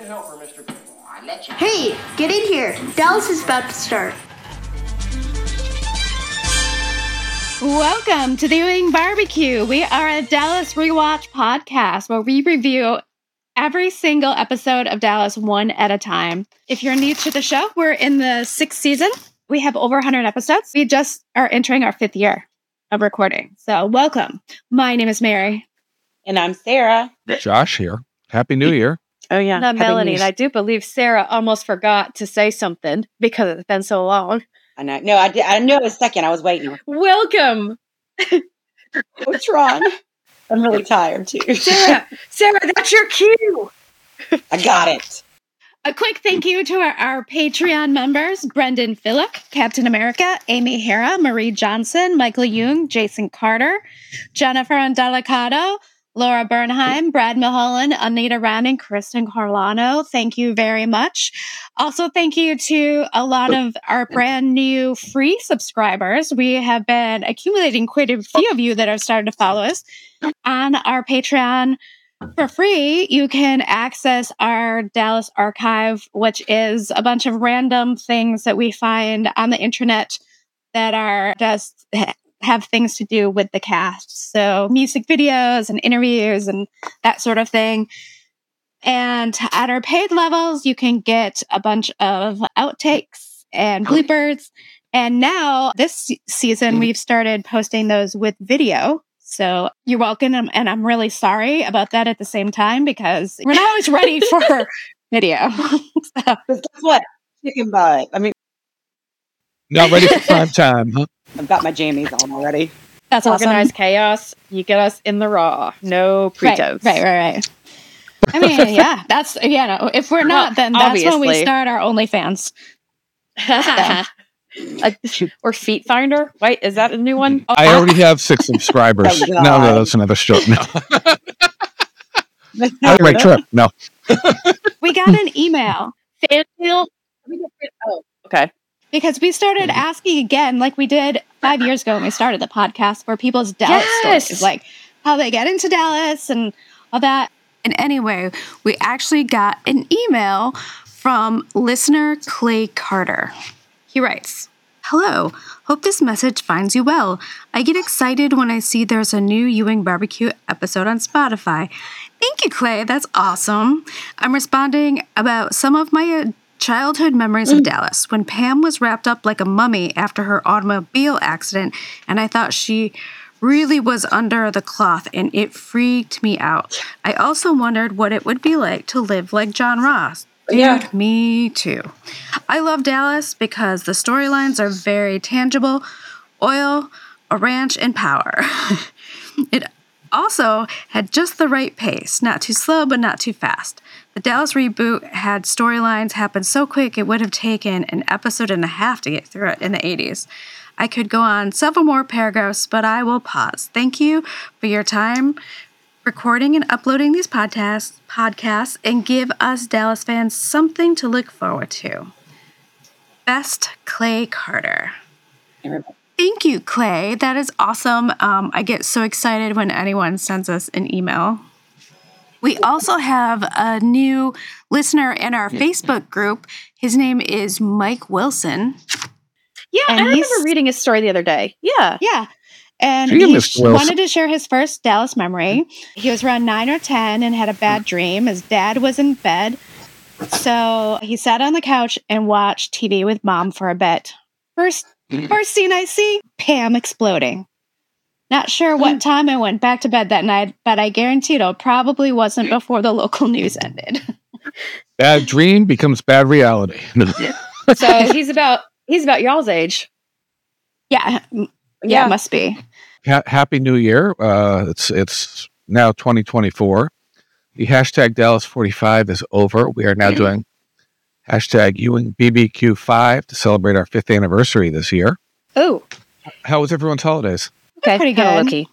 can help her, Mr. P. Hey, get in here. Dallas is about to start. Welcome to the Ewing Barbecue. We are a Dallas rewatch podcast where we review every single episode of Dallas one at a time. If you're new to the show, we're in the sixth season. We have over 100 episodes. We just are entering our fifth year of recording. So, welcome. My name is Mary. And I'm Sarah. Josh here. Happy New Year. Oh yeah, And Melanie. And I do believe Sarah almost forgot to say something because it's been so long. I know. No, I did. I knew it was second. I was waiting. Welcome, What's wrong? I'm really tired too. Sarah. Sarah, that's your cue. I got it. A quick thank you to our, our Patreon members Brendan Phillip, Captain America, Amy Hara, Marie Johnson, Michael Jung, Jason Carter, Jennifer Andelicato, Laura Bernheim, Brad Mulholland, Anita Rand, and Kristen Carlano. Thank you very much. Also, thank you to a lot of our brand new free subscribers. We have been accumulating quite a few of you that have started to follow us on our Patreon for free, you can access our Dallas archive, which is a bunch of random things that we find on the internet that are just have things to do with the cast. So, music videos and interviews and that sort of thing. And at our paid levels, you can get a bunch of outtakes and bloopers. And now, this season, mm-hmm. we've started posting those with video. So you're welcome. And I'm really sorry about that at the same time because we're not always ready for video. So, But guess what? Chicken butt. I mean, Not ready for prime time, huh? I've got my jammies on already. that's awesome. organized chaos. You get us in the raw. No Right, pretense. right, right, right. I mean, yeah, that's, yeah, no, if we're not, then that's when we start our OnlyFans. Uh, or Feet Finder. Wait, is that a new one? Oh, I already have six subscribers. Oh, no, no, that's another show. No. Have a great trip. No. we got an email Fan mail? Oh, okay. Because we started mm-hmm. asking again, like we did five years ago when we started the podcast, for people's Dallas Yes! stories, like how they get into Dallas and all that. And anyway, we actually got an email from listener Clay Carter. He writes, Hello, hope this message finds you well. I get excited when I see there's a new Ewing Barbecue episode on Spotify. Thank you, Clay. That's awesome. I'm responding about some of my childhood memories of mm. Dallas when Pam was wrapped up like a mummy after her automobile accident, and I thought she really was under the cloth and it freaked me out. I also wondered what it would be like to live like John Ross. Dude, Yeah. me too. I love Dallas because the storylines are very tangible oil, a ranch, and power. it also had just the right pace, not too slow, but not too fast. The Dallas reboot had storylines happen so quick it would have taken an episode and a half to get through it in the 80s. I could go on several more paragraphs, but I will pause. Thank you for your time recording and uploading these podcasts, podcasts and give us Dallas fans something to look forward to. Best Clay Carter. Thank you, Clay. That is awesome. Um, I get so excited when anyone sends us an email. We also have a new listener in our Facebook group. His name is Mike Wilson. Yeah, And I remember reading his story the other day. Yeah. Yeah. And Gee, he sh- wanted to share his first Dallas memory. He was around nine or 10 and had a bad dream. His dad was in bed. So he sat on the couch and watched TV with mom for a bit. First, first scene I see Pam exploding. Not sure what time I went back to bed that night, but I guarantee it probably wasn't before the local news ended. Bad dream becomes bad reality. So he's about he's about y'all's age. yeah, yeah, Yeah. must be. Ha- Happy New Year. Uh, it's it's now 2024. The hashtag Dallas 45 is over. We are now doing hashtag Ewing BBQ5 to celebrate our fifth anniversary this year. Oh, How was everyone's holidays? Okay. Pretty Kinda good. low-key.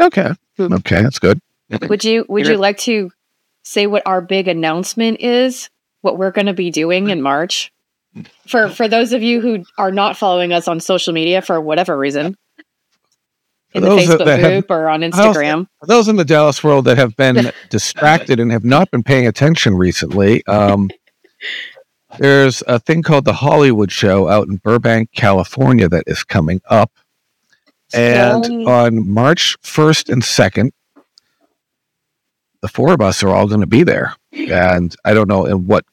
Okay. Okay, that's good. Would you would you like to say what our big announcement is? What we're going to be doing in March? For for those of you who are not following us on social media for whatever reason. in the those that- Facebook that have- group or on Instagram. For those in the Dallas world that have been distracted and have not been paying attention recently, um, there's a thing called the Hollywood Show out in Burbank, California, that is coming up. And Um, on March 1st and 2nd, the four of us are all going to be there. And I don't know in what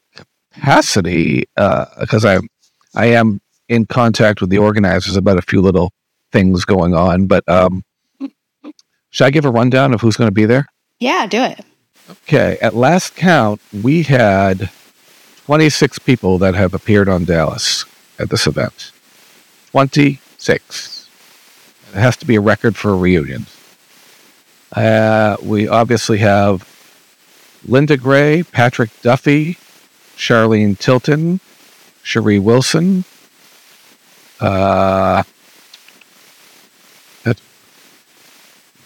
capacity, because I, I am in contact with the organizers about a few little things going on. But um, should I give a rundown of who's going to be there? Yeah, do it. Okay, at last count, we had 26 people that have appeared on Dallas at this event. 26. It has to be a record for reunions. Uh, we obviously have Linda Gray, Patrick Duffy, Charlene Tilton, Sheree Wilson, uh,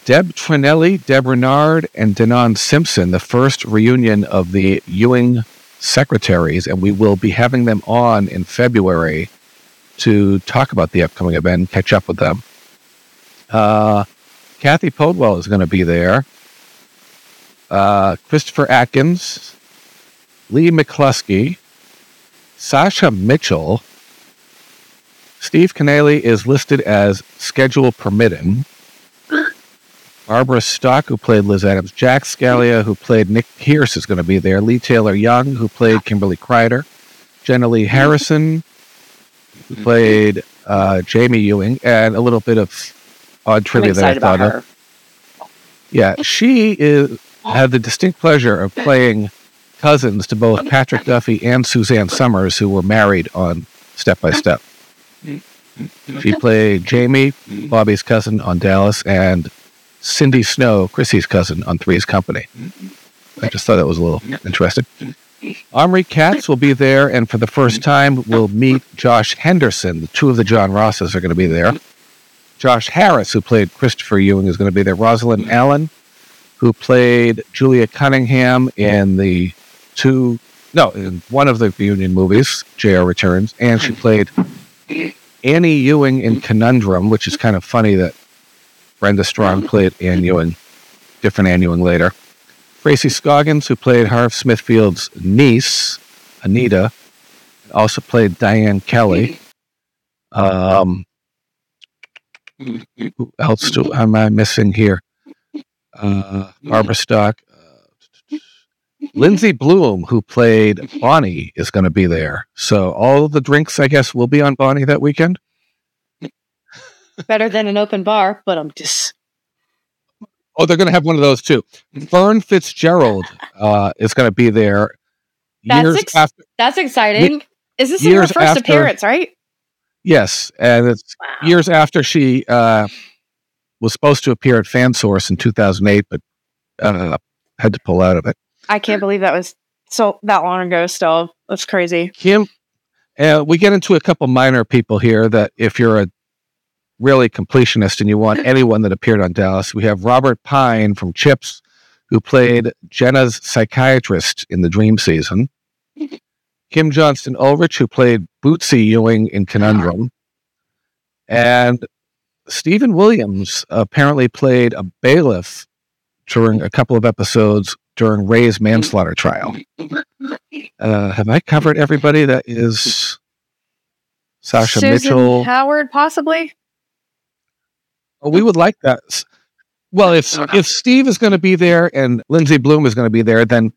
Deb Tranelli, Deb Rennard, and Danone Simpson, the first reunion of the Ewing secretaries, and we will be having them on in February to talk about the upcoming event and catch up with them. Uh, Cathy Podewell is going to be there. Uh, Christopher Atkins, Leigh McCloskey, Sasha Mitchell. Steve Kanaly is listed as schedule permitting. Barbara Stock, who played Liz Adams. Jack Scalia, who played Nick Pierce, is going to be there. Leigh Taylor Young, who played Kimberly Cryder. Jenna Lee Harrison, who played uh, Jamie Ewing. And a little bit of odd trivia that I thought of. Yeah, she is had the distinct pleasure of playing cousins to both Patrick Duffy and Suzanne Somers, who were married on Step by Step. She played Jamie, Bobby's cousin, on Dallas, and Cindy Snow, Chrissy's cousin, on Three's Company. I just thought that was a little interesting. Omri Katz will be there, and for the first time, we'll meet Josh Henderson. The two of the John Rosses are going to be there. Josh Harris, who played Christopher Ewing, is going to be there. Rosalind Allen, who played Julia Cunningham in the two, no, in one of the reunion movies, JR Returns, and she played Annie Ewing in Conundrum, which is kind of funny that Brenda Strong played Anne Ewing, different Anne Ewing later. Tracy Scoggins, who played Harv Smithfield's niece, Anita, also played Diane Kelly. Um, who else do am I missing here? Uh, Barbara Stock. Uh, Lindsay Bloom, who played Bonnie, is going to be there. So all the drinks, I guess, will be on Bonnie that weekend. Better than an open bar, but I'm just Oh, they're going to have one of those too. Fern Fitzgerald uh, is going to be there That's years ex- after. that's exciting. Is this her first after- appearance, right? Yes, and it's Wow. years after she uh, was supposed to appear at Fan Source in 2008, but uh, had to pull out of it. I can't believe that was so that long ago still. That's crazy. Kim, uh, we get into a couple minor people here that if you're a really completionist and you want anyone that appeared on Dallas, we have Robert Pine from Chips, who played Jenna's psychiatrist in the Dream season. Kim Johnston Ulrich, who played Bootsy Ewing in Conundrum. And Stephen Williams apparently played a bailiff during a couple of episodes during Ray's manslaughter trial. Uh, have I covered everybody that is Sasha Susan Mitchell? Howard, possibly. Oh, we would like that. Well, if if Steve is going to be there and Lindsay Bloom is going to be there, then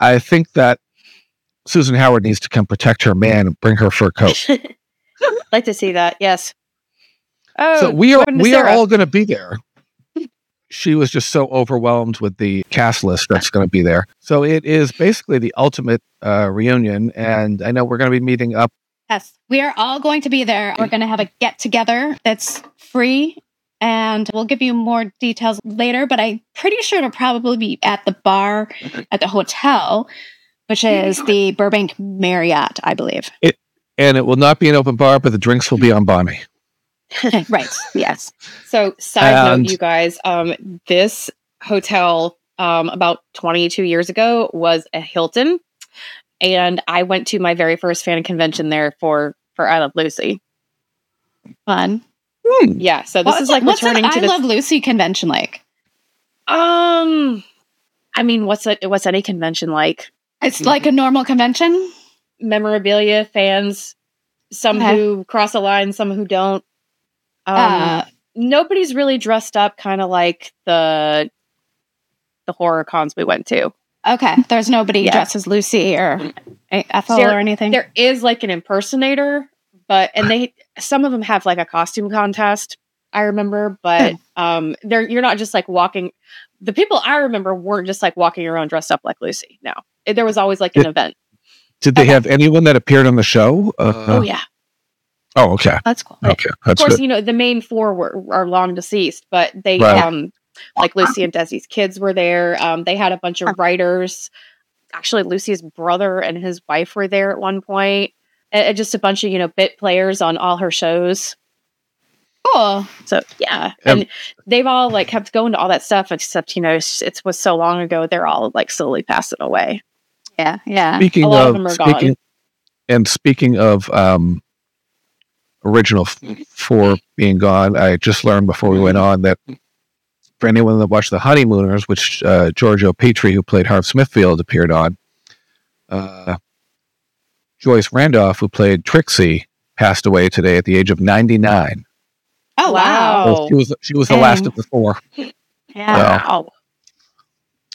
I think that Susan Howard needs to come protect her man and bring her fur coat. like to see that. Yes. Oh, so we are what happened we are all going to be there. She was just so overwhelmed with the cast list that's going to be there. So it is basically the ultimate uh, reunion, and I know we're going to be meeting up. Yes, we are all going to be there. We're going to have a get together that's free, and we'll give you more details later. But I'm pretty sure it'll probably be at the bar at the hotel, which is the Burbank Marriott, I believe. It, And it will not be an open bar, but the drinks will be on Bonnie. right. Yes. So, side And- note, you guys, um, this hotel um, about 22 years ago was a Hilton, and I went to my very first fan convention there for for I Love Lucy. Fun. Hmm. Yeah, so this What's is like what's returning an to I the Love Lucy convention like? um. I mean, what's it? What's any convention like? It's like a normal convention. Memorabilia fans, some Okay. who cross a line, some who don't. Um, uh, nobody's really dressed up, kind of like the the horror cons we went to. okay, there's nobody Yeah. dressed as Lucy or Ethel There- or anything. There is like an impersonator, but and they some of them have like a costume contest. I remember, but um, they're you're not just like walking. The people I remember weren't just like walking around dressed up like Lucy. No, there was always like an Did- event. Did they Okay. have anyone that appeared on the show? Uh, Oh yeah, Oh, okay. That's cool. Okay. of That's course. good. You know the main four were are long deceased, but they Right. um like Lucy and Desi's kids were there. Um, they had a bunch of writers. Actually, Lucy's brother and his wife were there at one point. And and just a bunch of you know bit players on all her shows. Cool. So yeah, Um, and they've all like kept going to all that stuff, except you know it's, it was so long ago. They're all like slowly passing away. Yeah, yeah. Speaking a lot of of, them are speaking, gone. and speaking of um, original f- four being gone, I just learned before we went on that for anyone that watched The Honeymooners, which uh, George O. Petrie, who played Harv Smithfield, appeared on, uh, Joyce Randolph, who played Trixie, passed away today at the age of 99. Oh wow. Wow. So she was she was the last of the four, Yeah. Yeah.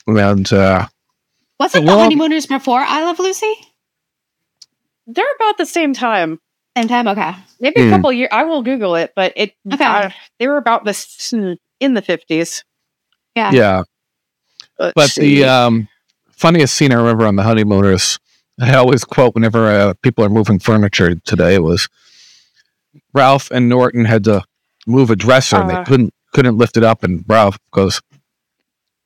And uh, Wasn't Well, the honeymooners before I Love Lucy? They're about the same time. Same time. Okay. Maybe a Hmm. couple years. I will Google it, but it. Okay. uh, they were about this in the fifties. Yeah. yeah. But the um, funniest scene I remember on the honeymooners, I always quote whenever uh, people are moving furniture today was Ralph and Norton had to move a dresser and Uh. they couldn't couldn't lift it up, and Ralph goes,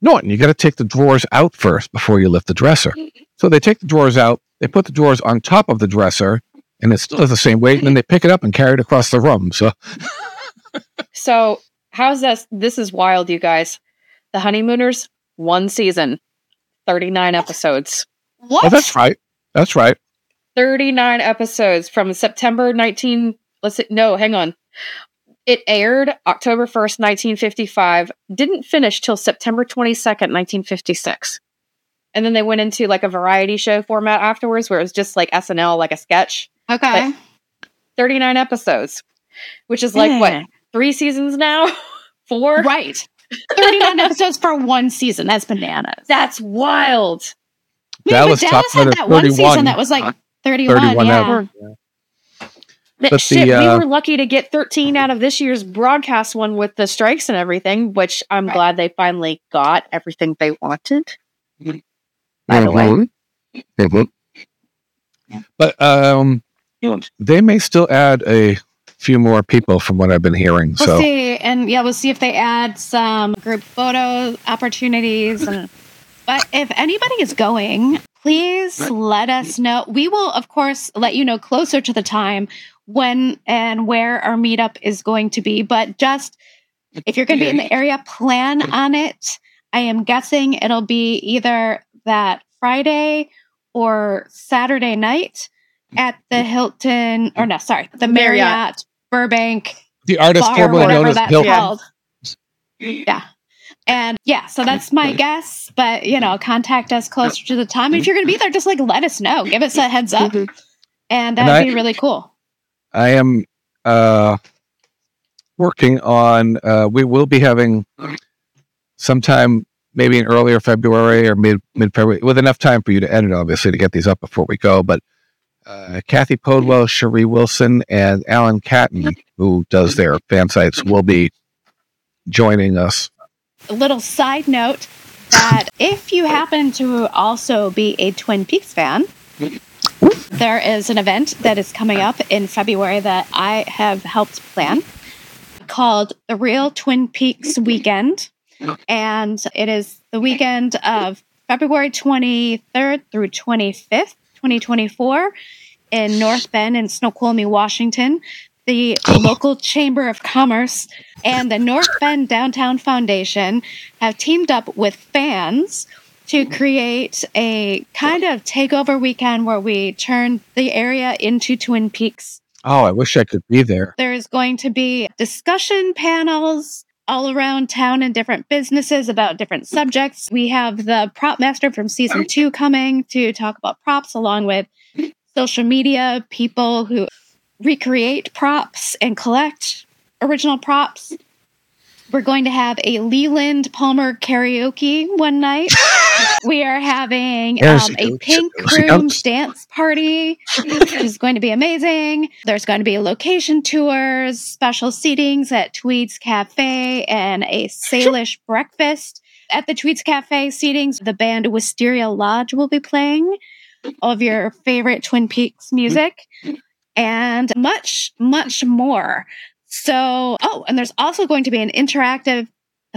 Norton, you got to take the drawers out first before you lift the dresser. So they take the drawers out, they put the drawers on top of the dresser, and it still has the same weight, and then they pick it up and carry it across the room. So so how's this? This is wild, you guys. The honeymooners, one season, thirty nine episodes. What? oh, that's right, that's right. 39 episodes from September 19 let's see, no, hang on. It aired October 1st, 1955, didn't finish till September 22nd, 1956. And then they went into like a variety show format afterwards where it was just like SNL like a sketch. okay. 39 episodes, which is like what, 3 seasons now? 4? Right. 39 episodes for one season. That's bananas. That's wild. I mean, Dallas but topped Dallas had that that at one 31. season that was like 31. 31 yeah. ever. But Shit, the, we uh, were lucky to get 13 out of this year's broadcast one with the strikes and everything, which I'm glad they finally got everything they wanted. By the way. Mhm. Mhm. But um, they may still add a few more people from what I've been hearing. We'll so see. And yeah, we'll see if they add some group photo opportunities. And, but if anybody is going, please let us know. We will, of course, let you know closer to the time when and where our meetup is going to be. But just if you're going to be in the area, plan on it. I am guessing it'll be either that Friday or Saturday night mm-hmm. at the Hilton, or no, sorry, the Marriott. Marriott Burbank the artist bar, formerly whatever known as that's Hilton. called. Yeah. And yeah, so that's my guess. But you know, contact us closer to the time. If mm-hmm. you're gonna be there, just like let us know. Give us a heads up. Mm-hmm. And And that'd I- be really cool. I am uh, working on. Uh, we will be having sometime maybe in earlier February or mid mid February with enough time for you to edit, obviously, to get these up before we go. But uh, Cathy Podewell, Sheree Wilson, and Alan Catton, who does their fan sites, will be joining us. A little side note that if you happen to also be a Twin Peaks fan, there is an event that is coming up in February that I have helped plan called the Real Twin Peaks Weekend. And it is the weekend of February 23rd through 25th, 2024, in North Bend in Snoqualmie, Washington. The local Chamber of Commerce and the North Bend Downtown Foundation have teamed up with fans to create a kind of takeover weekend where we turn the area into Twin Peaks. Oh, I wish I could be there. There's going to be discussion panels all around town in different businesses about different subjects. We have the prop master from season two coming to talk about props, along with social media people who recreate props and collect original props. We're going to have a Leland Palmer karaoke one night. we are having um, a pink room dance party, which is going to be amazing. There's going to be location tours, special seatings at Twede's Cafe, and a Salish breakfast. At the Twede's Cafe seatings, the band Wisteria Lodge will be playing all of your favorite Twin Peaks music and much, much more. So, oh, and there's also going to be an interactive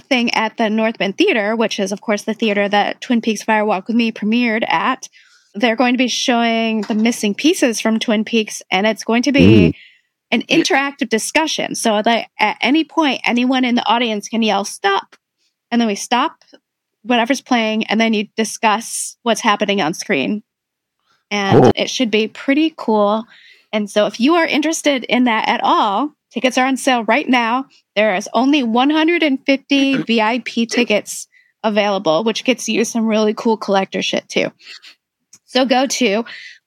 thing at the North Bend Theater, which is, of course, the theater that Twin Peaks Fire Walk with Me premiered at. They're going to be showing the missing pieces from Twin Peaks, and it's going to be hmm. an interactive discussion. So that at any point, anyone in the audience can yell "stop," and then we stop whatever's playing, and then you discuss what's happening on screen. And Cool. it should be pretty cool. And so, if you are interested in that at all, tickets are on sale right now. There is only 150 VIP tickets available, which gets you some really cool collector shit too. So go to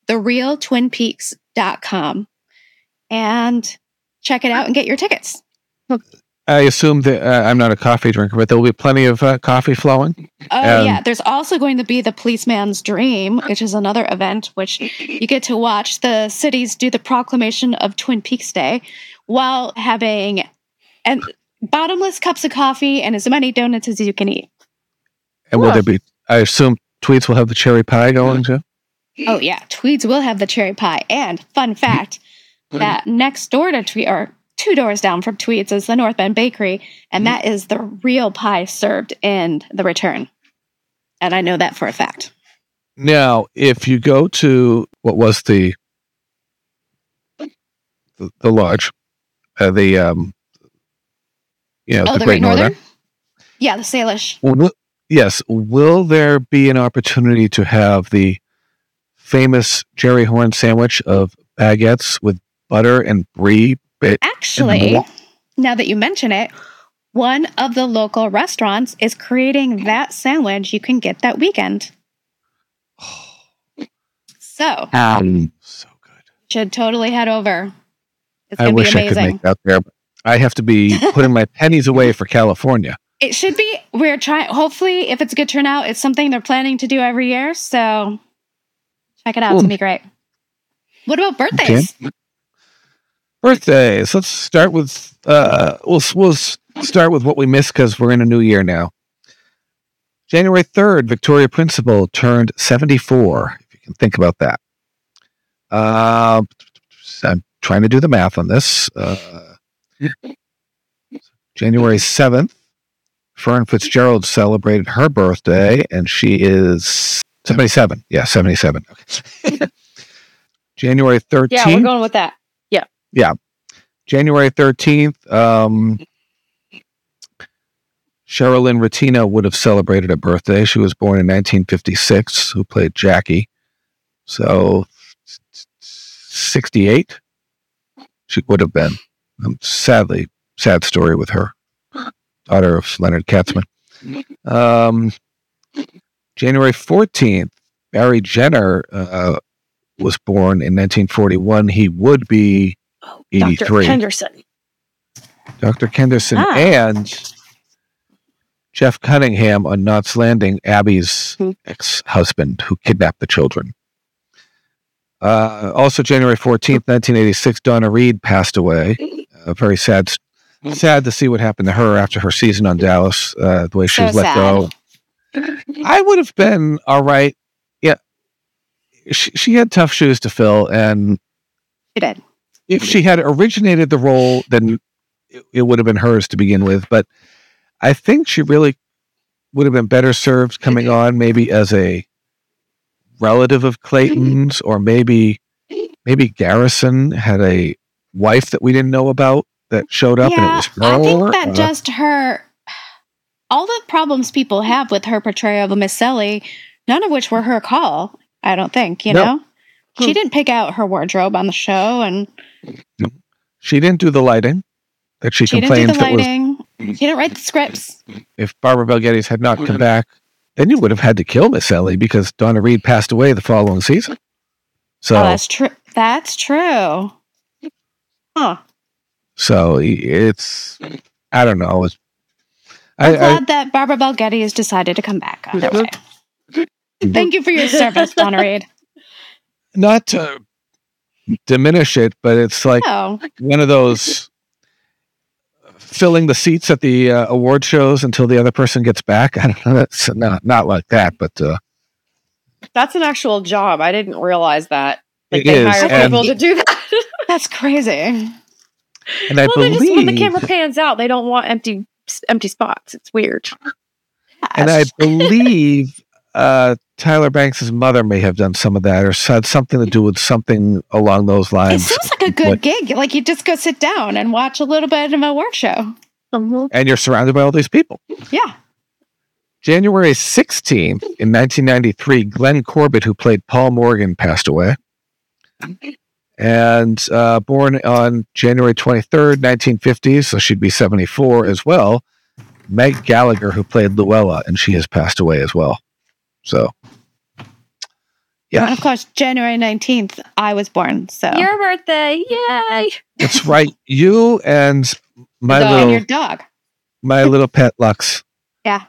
therealtwinpeaks.com and check it out and get your tickets. I assume that uh, I'm not a coffee drinker, but there will be plenty of uh, coffee flowing. Oh Um, yeah, there's also going to be the Policeman's Dream, which is another event which you get to watch the cities do the proclamation of Twin Peaks Day while having and bottomless cups of coffee and as many donuts as you can eat. And will there be? I assume Twede's will have the cherry pie going too. Oh yeah, Twede's will have the cherry pie. And fun fact, mm-hmm. that next door to Twede or two doors down from Twede's is the North Bend Bakery, and mm-hmm. that is the real pie served in the return. And I know that for a fact. Now, if you go to what was the the, the lodge, uh, the um, you know, Oh, the, the Great Northern. Yeah, the Salish. Will, yes, will there be an opportunity to have the famous Jerry Horne sandwich of baguettes with butter and brie? bit? Actually, wa- now that you mention it, one of the local restaurants is creating that sandwich you can get that weekend. So, Um, so good. should totally head over. It's I wish I could make that there. But I have to be putting my pennies away for California. It should be. We're trying. Hopefully, if it's a good turnout, it's something they're planning to do every year. So check it out. It's gonna be great. What about birthdays? Birthdays. Let's start with uh we'll we'll start with what we missed because we're in a new year now. January 3rd, Victoria Principal turned 74, if you can think about that. Uh, I'm trying to do the math on this. Uh, January 7th, Fern Fitzgerald celebrated her birthday, and she is 77. Yeah, 77. Okay. January 13th. Yeah, we're going with that. Yeah. Yeah. January 13th, um, Sherril Lynn Rettino would have celebrated a birthday. She was born in 1956, who played Jackie. So, 68, she would have been. Um, sadly, sad story with her, daughter of Leonard Katzman. Um, January 14th, Barry Jenner uh, was born in 1941. He would be Oh, 83. Dr. Henderson. Dr. Kenderson Ah. and Jeff Cunningham on Knots Landing, Abby's Hmm. ex husband who kidnapped the children. Uh, also, January 14th, 1986, Donna Reed passed away. Uh, very sad, sad to see what happened to her after her season on Dallas, uh, the way she So was let sad. go. I would have been all right. Yeah. She, she had tough shoes to fill, and She did. if she had originated the role, then it, it would have been hers to begin with. But I think she really would have been better served coming on maybe as a relative of Clayton's, or maybe maybe Garrison had a wife that we didn't know about that showed up and it was her. I think that Uh, just her. All the problems people have with her portrayal of Miss Sally, none of which were her call. I don't think you No. know. She Hmm. didn't pick out her wardrobe on the show, and She didn't do the lighting that she, She didn't do complained the that was. She didn't write the scripts. if Barbara Bel Geddes had not come back, then you would have had to kill Miss Ellie because Donna Reed passed away the following season. So, Oh, that's true. That's true. Huh. so it's I don't know. It's, I'm I, I, glad that Barbara Bel Geddes decided to come back either way. Thank you for your service, Donna Reed. not to diminish it, but it's like Oh, one of those filling the seats at the uh, award shows until the other person gets back. I don't know. That's not not like that, but uh, That's an actual job. I didn't realize that. Like they is, hire people to do that. that's crazy. and I well, they just when the camera pans out, they don't want empty empty spots. It's weird. and I believe uh, Tyler Banks's mother may have done some of that or had something to do with something along those lines. It lines. seems like a good What- gig. Like you just go sit down and watch a little bit of a work show. and you're surrounded by all these people. Yeah. January 16th in 1993, Glenn Corbett, who played Paul Morgan, passed away. And uh, born on January 23rd, 1950, so she'd be 74 as well, Meg Gallagher, who played Luella, and she has passed away as well. So, Yeah. And of course, January 19th, I was born. So Your birthday. Yay. that's right. You and my Dog. and little your dog. my little pet Lux. Yeah.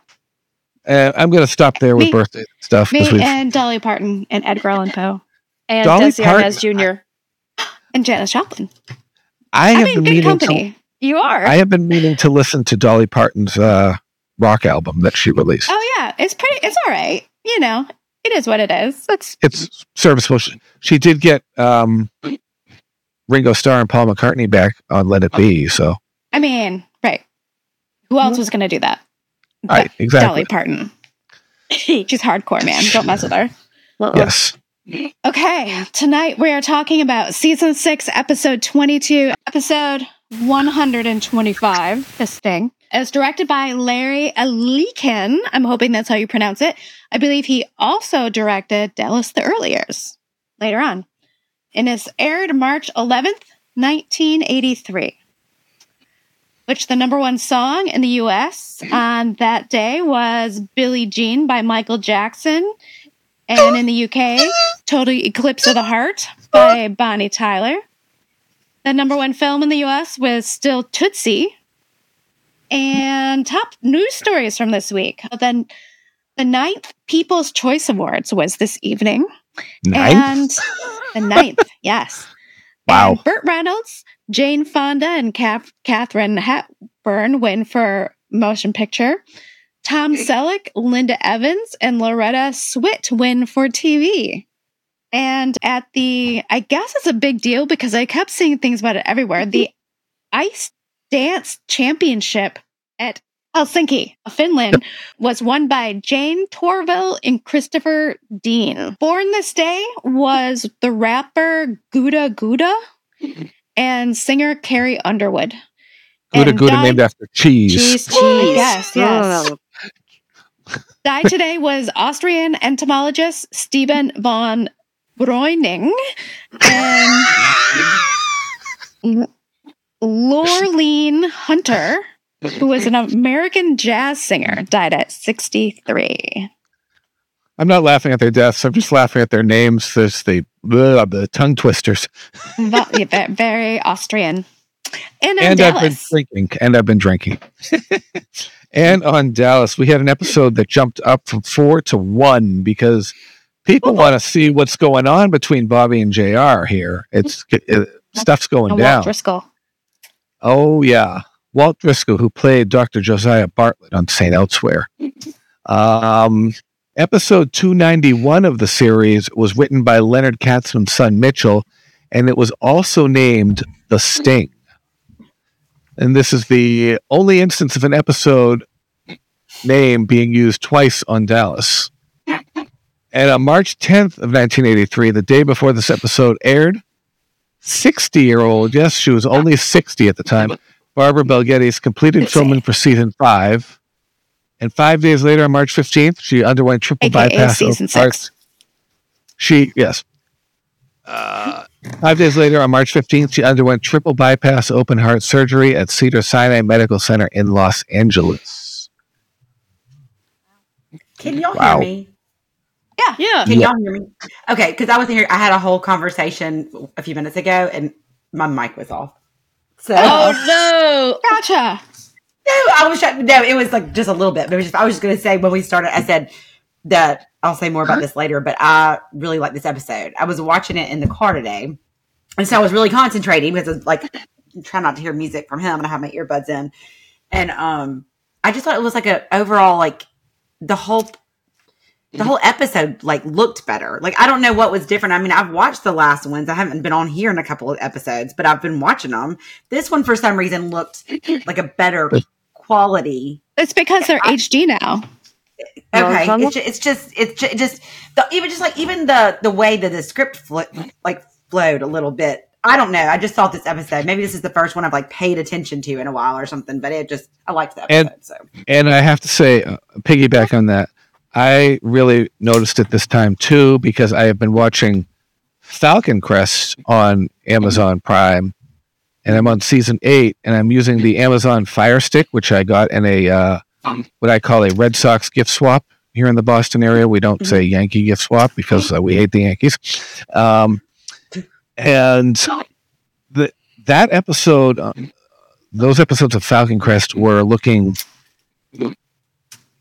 Uh, I'm going to stop there with Me- birthday stuff Me and Dolly Parton and Edgar Allan Poe And Dolly Desi Parton- Arnaz Jr. and Janis Joplin. I I'm have in been good meaning to. You are. I have been meaning to listen to Dolly Parton's uh, rock album that she released. Oh yeah, it's pretty. It's all right. You know, it is what it is. It's It's serviceable. She, she did get um, Ringo Starr and Paul McCartney back on Let It Be. So, I mean, right. Who else was going to do that? right, exactly. Dolly Parton. She's hardcore, man. Don't mess with her. Yes. Okay, tonight we are talking about season six, episode 22, episode 125, The Sting. It's directed by Larry Elikann. I'm hoping that's how you pronounce it. I believe he also directed Dallas the Early Years later on. And it's aired March 11th, 1983. Which the number one song in the US on that day was Billie Jean by Michael Jackson. And in the UK, Total Eclipse of the Heart by Bonnie Tyler. The number one film in the US was still Tootsie. And top news stories from this week. Then the ninth People's Choice Awards was this evening. Ninth? And the ninth, yes. Wow. And Burt Reynolds, Jane Fonda, and Kath- Katharine Hepburn win for motion picture. Tom Selleck, Linda Evans, and Loretta Swit win for TV. And at the, I guess it's a big deal because I kept seeing things about it everywhere. The mm-hmm. Ice Dance Championship at Helsinki, Finland, was won by Jayne Torvill and Christopher Dean. Born this day was the rapper Gouda Gouda and singer Carrie Underwood. Gouda And Gouda died- named after cheese. Cheese, cheese. Yes, oh, yes. Died today was Austrian entomologist Stephen von Breuning and L- Lurlean Hunter, who was an American jazz singer, died at 63. I'm not laughing at their deaths. I'm just laughing at their names. There's the the tongue twisters. Va- yeah, ve- Very Austrian. And, and I've been drinking. And I've been drinking. and on Dallas, we had an episode that jumped up from four to one because people want to see what's going on between Bobby and Jr. Here. It's it, stuff's going and down. Driscoll. Oh yeah, Walt Driscoll, who played Dr. Josiah Bartlett on Saint Elsewhere. Um, episode 291 of the series was written by Leonard Katzman's son Mitchell, and it was also named The Sting. And this is the only instance of an episode name being used twice on Dallas. And on March 10th of 1983, the day before this episode aired, 60 year old, yes, she was only 60 at the time, Barbara Bel Geddes completed filming for season five. And five days later, on March 15th, she underwent triple AKA bypass. season of heart- six. She, yes. Uh, Five days later, on March 15th, she underwent triple bypass open heart surgery at Cedar Sinai Medical Center in Los Angeles. Can y'all Wow. hear me? Yeah. Yeah. Can Yeah. y'all hear me? Okay, because I wasn't here. I had a whole conversation a few minutes ago, and my mic was off. So Oh no. Gotcha. no, I was trying. No, it was like just a little bit. But just, I was just going to say when we started, I said that I'll say more about this later. But I really like this episode. I was watching it in the car today, and so I was really concentrating because it's like trying not to hear music from him, and I have my earbuds in, and um, I just thought it was like a overall like the whole the whole episode like looked better. Like I don't know what was different. I mean, I've watched the last ones. I haven't been on here in a couple of episodes, but I've been watching them. This one for some reason looked like a better quality. It's because they're HD now. Okay, some- it's just, it's just it's ju- just the, even just like even the the way that the script fl- like flowed a little bit. I don't know. I just thought this episode. Maybe this is the first one I've like paid attention to in a while or something. But it just I liked the And- so And I have to say, uh, piggyback on that, I really noticed it this time too because I have been watching Falcon Crest on Amazon Prime, and I'm on season eight, and I'm using the Amazon Fire Stick, which I got in a uh, what I call a Red Sox gift swap here in the Boston area. We don't say Yankee gift swap because uh, we hate the Yankees. Um, and the that episode, uh, those episodes of Falcon Crest were looking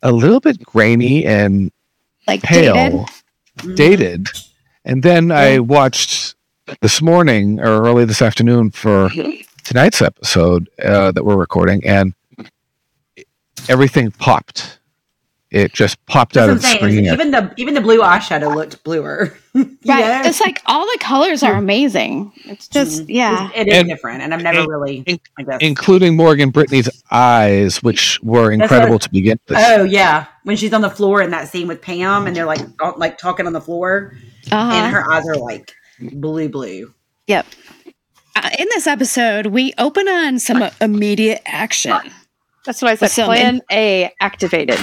a little bit grainy and Like pale, dated. Mhm. dated. And then I watched this morning or early this afternoon for tonight's episode uh, that we're recording, and everything popped. It just popped out That's what I'm of saying. screen. Even the even the blue eyeshadow looked bluer. Right. know? It's like all the colors are amazing. It's just, yeah. It is And- different, and I've never and- really. and- I guess. including Morgan Brittany's eyes, which were incredible what- to begin with. Oh yeah, when she's on the floor in that scene with Pam, and they're like like talking on the floor, Uh-huh. and her eyes are like blue, blue. Yep. Uh, in this episode, we open on some immediate action. That's what I said. Plan A activated.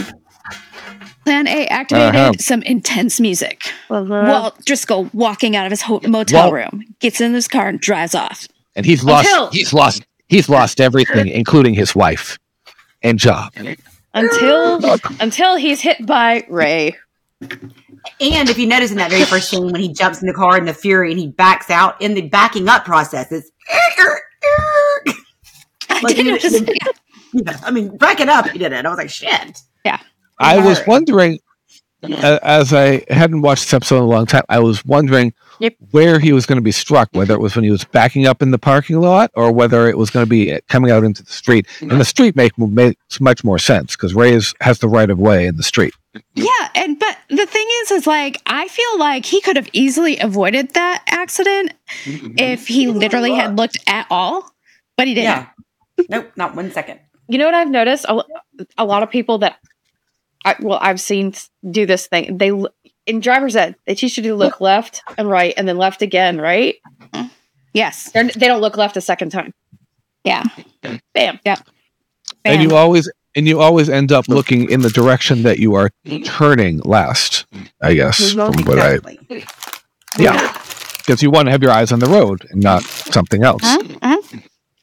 Plan A activated Uh-huh. some intense music. Well, Walt Driscoll walking out of his ho- motel Walt- room, gets in his car and drives off. and he's lost. Until- He's lost. He's lost everything, including his wife and job. until until he's hit by Ray. And if you notice in that very first scene when he jumps in the car in the fury and he backs out in the backing up process, it's I Like, didn't you- notice you- that. yeah, I mean backing up, he did it. I was like, shit. I was Alright. wondering, uh, as I hadn't watched this episode in a long time, I was wondering Yep. where he was going to be struck, whether it was when he was backing up in the parking lot or whether it was going to be coming out into the street. And the street make, makes much more sense because Ray is, has the right of way in the street. Yeah, and but the thing is, is like I feel like he could have easily avoided that accident if he literally had looked at all, but he didn't. Yeah. Nope, not one second. You know what I've noticed? A, a lot of people that, I, well, I've seen do this thing. They in driver's ed, they teach you to look left and right, and then left again, right? Yes. They're, they don't look left a second time. Yeah. Bam. Yeah. And you always and you always end up looking in the direction that you are turning last, I guess, from what I Exactly. yeah, because you want to have your eyes on the road and not something else. Huh? Uh-huh.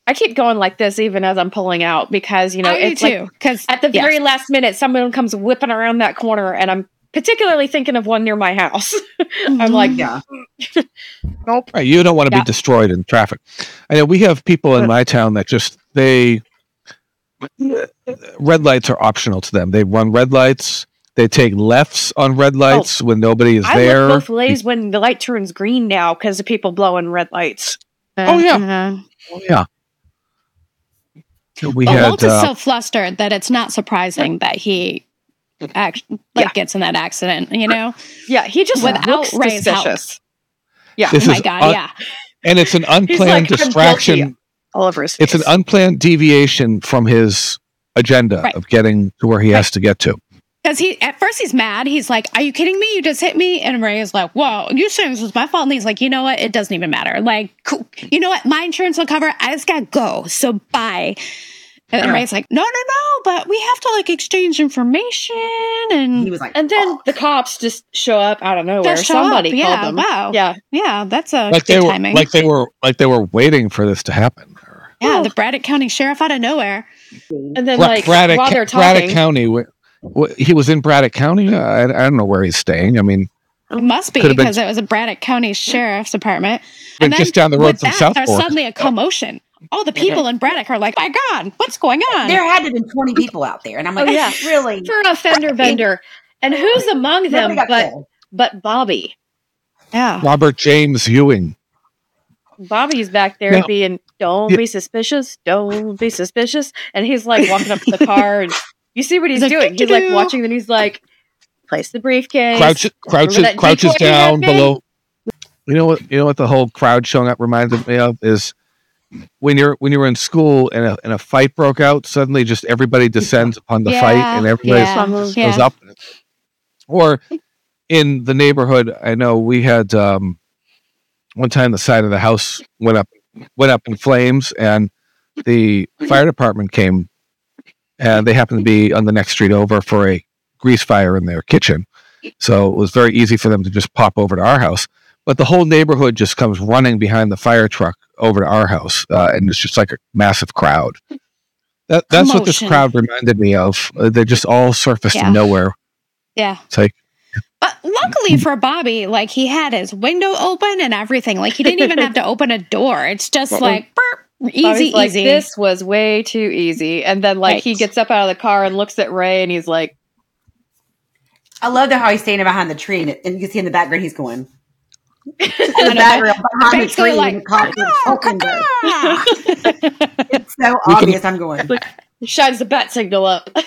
I keep going like this even as I'm pulling out because you know I it's like too. Because at the very last minute, someone comes whipping around that corner, and I'm particularly thinking of one near my house. I'm like, Yeah. nope. Right, you don't want to Yeah. be destroyed in traffic. I know we have people in my town that just they red lights are optional to them. They run red lights. They take lefts on red lights when nobody is I there. look both ways when the light turns green now because of people blowing red lights. Oh, yeah. Uh-huh. Oh, yeah. We But had Walt is uh, so flustered that it's not surprising that he act- like Yeah. gets in that accident. You know? Yeah, he just Without looks Ray's help. Yeah, This oh my god! un- yeah. and it's an unplanned like, "I'm distraction. all over his face. It's an unplanned deviation from his agenda Right. of getting to where he has to get to. Because he at first he's mad. He's like, "Are you kidding me? You just hit me." And Ray is like, "Whoa, you saying this was my fault?" And he's like, "You know what? It doesn't even matter. Like, cool. you know what? My insurance will cover. I just gotta go. So bye." And Yeah. Ray's like, no, no, no, but we have to like exchange information and He was like, And then "Oh." the cops just show up out of nowhere. Just show up, Somebody yeah, called them. wow. Yeah. yeah, that's a like good they were timing. like they were like they were waiting for this to happen. yeah, the Braddock County Sheriff out of nowhere. And then Bra- like Braddock, while they're Braddock talking, County. Wh- wh- he was in Braddock County. I, I don't know where he's staying. I mean, It must be Could've been- because it was a Braddock County Sheriff's Department. been just down the road with from that, South there's suddenly a commotion. All the people in Braddock are like, "My God, what's going on?" there had to have been 20 people out there. And I'm like, Oh, yeah. really? for a fender bender. And who's among them but killed. but Bobby? yeah, Robert James Ewing. Bobby's back there Now- being, don't Yeah. be suspicious, don't be suspicious. And he's like walking up to the car and you see what he's, He's like, doing. He's like watching and he's like, place the briefcase. Crouch, crouches, crouches decoy you had down below. You know what? You know what the whole crowd showing up reminded me of is when you're when you're in school and a, and a fight broke out. Suddenly, just everybody descends upon the fight, and everybody yeah, goes yeah. up. Or in the neighborhood, I know we had um, one time the side of the house went up went up in flames, and the fire department came, and they happened to be on the next street over for a grease fire in their kitchen. So it was very easy for them to just pop over to our house. But the whole neighborhood just comes running behind the fire truck over to our house, uh, and it's just like a massive crowd. That, that's what this crowd reminded me of. Uh, they just all surfaced Yeah. in nowhere. yeah. It's like, But luckily for Bobby, like he had his window open and everything. Like he didn't even have to open a door. It's just like burp, easy, like, easy. this was way too easy. And then like he gets up out of the car and looks at Ray and he's like, I love the how he's standing behind the tree and, and you can see in the background he's going. in the background behind the tree like, and the cops are poking. Ah! It's so We can- obvious. I'm going. shines the bat signal up. oh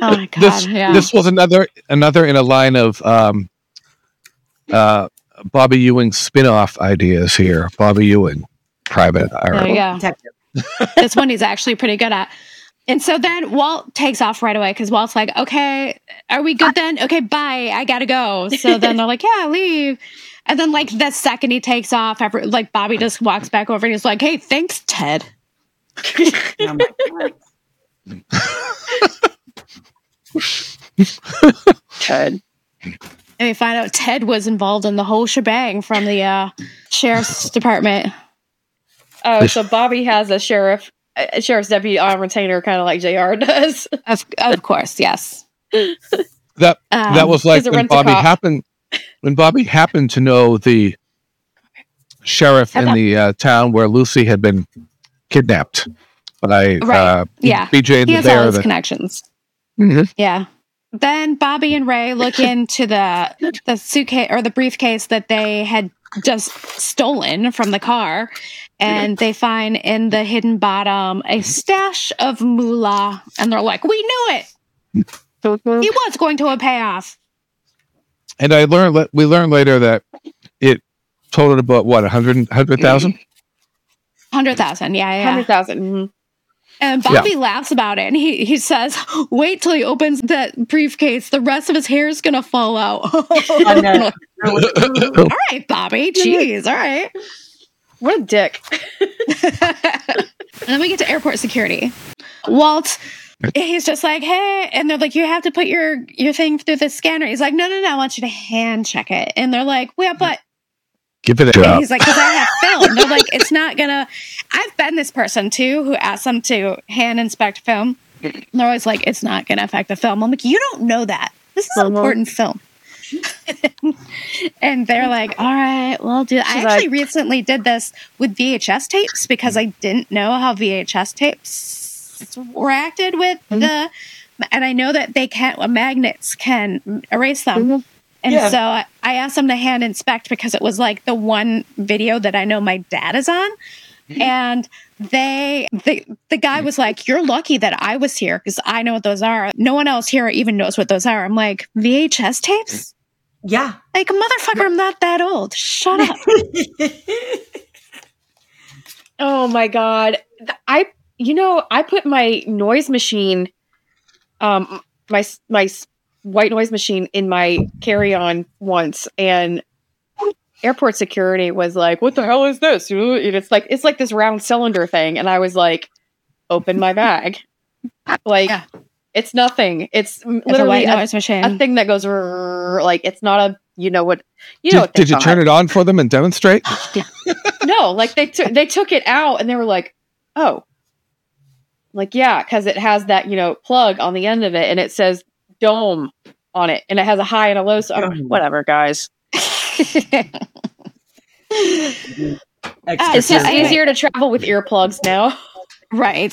my god! this yeah. this was another another in a line of um, uh, Bobby Ewing spin-off ideas here. Bobby Ewing, private. there Eye. you go. Detective. this one he's actually pretty good at. And so then Walt takes off right away because Walt's like, okay, are we good then? Okay, bye. I gotta go. So then they're like, yeah, leave. And then like the second he takes off, every, like Bobby just walks back over and he's like, hey, thanks, Ted. And I'm? Ted. And we find out Ted was involved in the whole shebang from the uh, sheriff's department. Oh, so Bobby has a sheriff, a sheriff's deputy on retainer, kind of like Jr. does. Of, of course, yes. That Um, that was like when. Bobby happened when Bobby happened to know the sheriff in the uh, town where Lucy had been kidnapped by Right. uh, Yeah. BJ he the has all his that- connections. Mhm. Yeah. Then Bobby and Ray look into the the suitcase or the briefcase that they had just stolen from the car, and they find in the hidden bottom a stash of moolah, and they're like, "We knew it. He was going to a payoff." And I learned we learned later that it totaled about what a hundred hundred thousand. Hundred thousand, yeah, yeah. Hundred thousand. mhm. And Bobby laughs about it, and he he says, "Wait till he opens that briefcase. The rest of his hair is gonna fall out." I know. all right, Bobby. Jeez, all right. What a dick. and then we get to airport security. Walt, he's just like, hey, and they're like, you have to put your your thing through the scanner. He's like, no, no, no, I want you to hand check it. And they're like, well, but Give it a and shot. he's like, because I have film. They're like, it's not gonna. I've been this person too who asked them to hand inspect film. And they're always like, it's not gonna affect the film. I'm like, you don't know that. This is Uh-huh. important film. and they're like, all right, well, do I She's actually like- recently did this with VHS tapes because I didn't know how VHS tapes reacted with Mm-hmm. the, and I know that they can't, magnets can erase them. Mhm. And Yeah. so I, I asked them to hand inspect because it was like the one video that I know my dad is on. And they, the, the guy was like, You're lucky that I was here because I know what those are. No one else here even knows what those are. I'm like, VHS tapes? Yeah. Like, motherfucker, I'm not that old. Shut up. Oh my god. I you know, I put my noise machine um my my white noise machine in my carry-on once and airport security was like, "What the hell is this?" And it's like it's like this round cylinder thing and I was like, "Open my bag." Like Yeah. It's nothing. It's m- It's a literally white a, machine. a thing that goes like it's not a you know what you know did what did you turn it on for them and demonstrate? No, like they took they took it out and they were like, oh, like yeah, because it has that you know plug on the end of it and it says dome on it and it has a high and a low. So oh, Dome. whatever, guys. Uh, Extra It's just anyway. easier to travel with earplugs now. Right.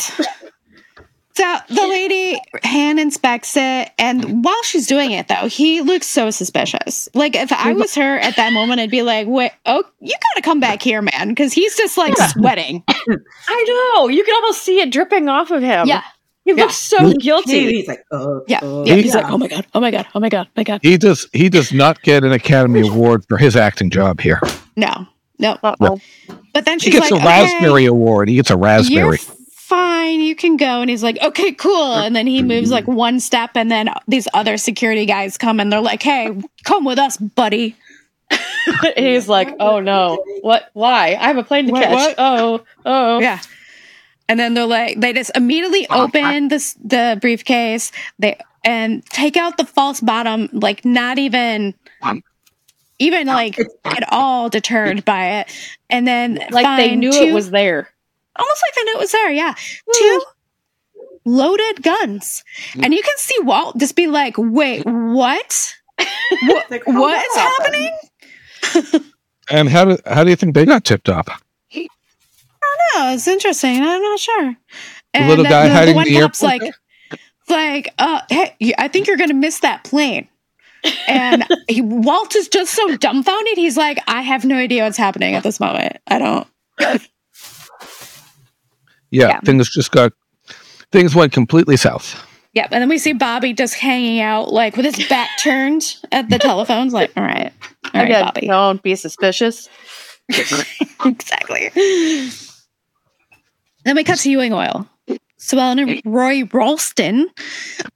So the lady hand inspects it, and while she's doing it, though, he looks so suspicious. Like if I was her at that moment, I'd be like, "Wait, oh, you gotta come back here, man," because he's just like sweating. I know you can almost see it dripping off of him. Yeah, he Yeah. looks so guilty. He's like, uh, yeah, uh, yeah. He's Yeah. like, "Oh my god, oh my god, oh my god, oh my god." He does. He does not get an Academy Award for his acting job here. No, no. Uh-oh. But then He she's gets like, a raspberry award. He gets a "You're raspberry. Fine. You can go." And he's like, "Okay, cool." And then he moves like one step, and then these other security guys come, and they're like, "Hey, come with us, buddy." He's like, oh no, what? Why? I have a plane to Wait, catch. what? Oh, oh. Yeah. And then they're like, they just immediately open this the briefcase. They and take out the false bottom, like not even, even like at all deterred by it. And then Like they knew two- it was there. Almost like they knew it was there. Yeah, two loaded guns, and you can see Walt just be like, "Wait, what? what Like, how what happened? happening?" And how do how do you think they got tipped off? know. it's interesting. I'm not sure. The little guy the, hiding one in the cop's airport like, like, uh, hey, I think you're gonna miss that plane. And he, Walt is just so dumbfounded. He's like, I have no idea what's happening at this moment. I don't. Yeah, Yeah. things just got things went completely south. Yep. And then we see Bobby just hanging out, like with his back turned at the telephones. Like, all right, all right, Again, Bobby. don't be suspicious. exactly. Then we cut to Ewing Oil. So Sue Ellen and Roy Ralston.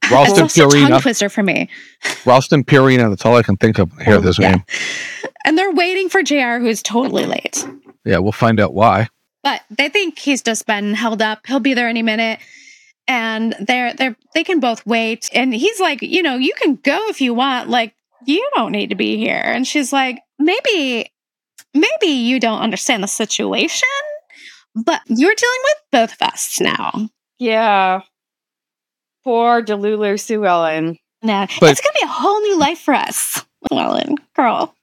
Ralston It's such a tongue Purina. twister for me. Ralston Purina. That's all I can think of. when I Hear oh, this Yeah. name. And they're waiting for JR, who's totally late. Yeah, we'll find out why. But they think he's just been held up. He'll be there any minute. And they're they're they can both wait. And he's like, you know, you can go if you want. Like, you don't need to be here. And she's like, maybe, maybe you don't understand the situation, but you're dealing with both of us now. Yeah. Poor Delulu Sue Ellen. Now But- it's gonna be a whole new life for us. Ellen, girl.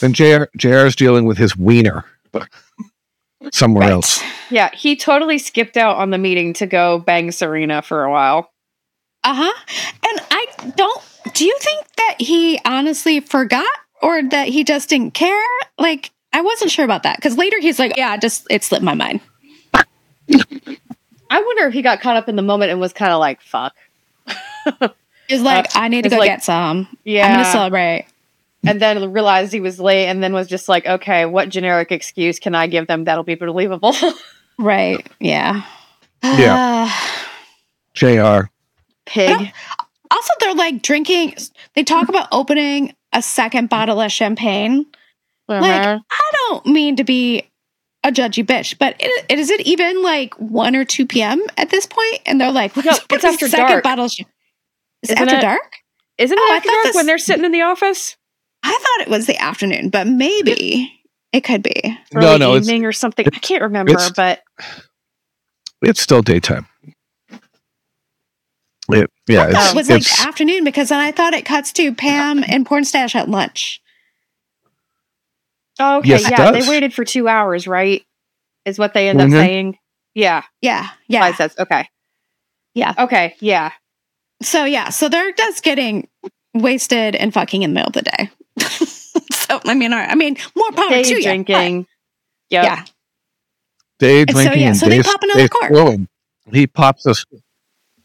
Then JR JR is dealing with his wiener somewhere Right. else. Yeah, he totally skipped out on the meeting to go bang Serena for a while. Uh-huh. And I don't do you think that he honestly forgot or that he just didn't care? Like I wasn't sure about that because later he's like, "Yeah, just it slipped my mind." I wonder if he got caught up in the moment and was kind of like, fuck. He's like, "I need to go like- get some. Yeah. I'm gonna celebrate." And then realized he was late and then was just like, okay, what generic excuse can I give them that'll be believable? Right? Yeah. Yeah. JR. Pig. also, they're like drinking. They talk about opening a second bottle of champagne. Like, Uh-huh. I don't mean to be a judgy bitch, but it, it, is it even like one or two p.m. at this point? And they're like, No, "Let's it's after second dark. bottle." Of cha- is it Isn't after it? dark? Isn't Oh, it I after dark this- when they're sitting in the office? I thought it was the afternoon, but maybe it could be. No, Early no, it's evening or something. I can't remember, it's- but it's still daytime. It, yeah, I thought it's, it was like it's- afternoon because then I thought it cuts to Pam and Porn Stash at lunch. oh, okay, Yes, yeah, they waited for two hours, right? Is what they end Mhm. up saying. Yeah, Yeah, yeah. yeah. says okay. Yeah. Okay, yeah. So yeah, so they're just getting wasted and fucking in the middle of the day. so I mean, I mean, more power Day to you. drinking. but- Yep. Yeah, day And so, drinking yeah, and so they pop another day cork. He pops us.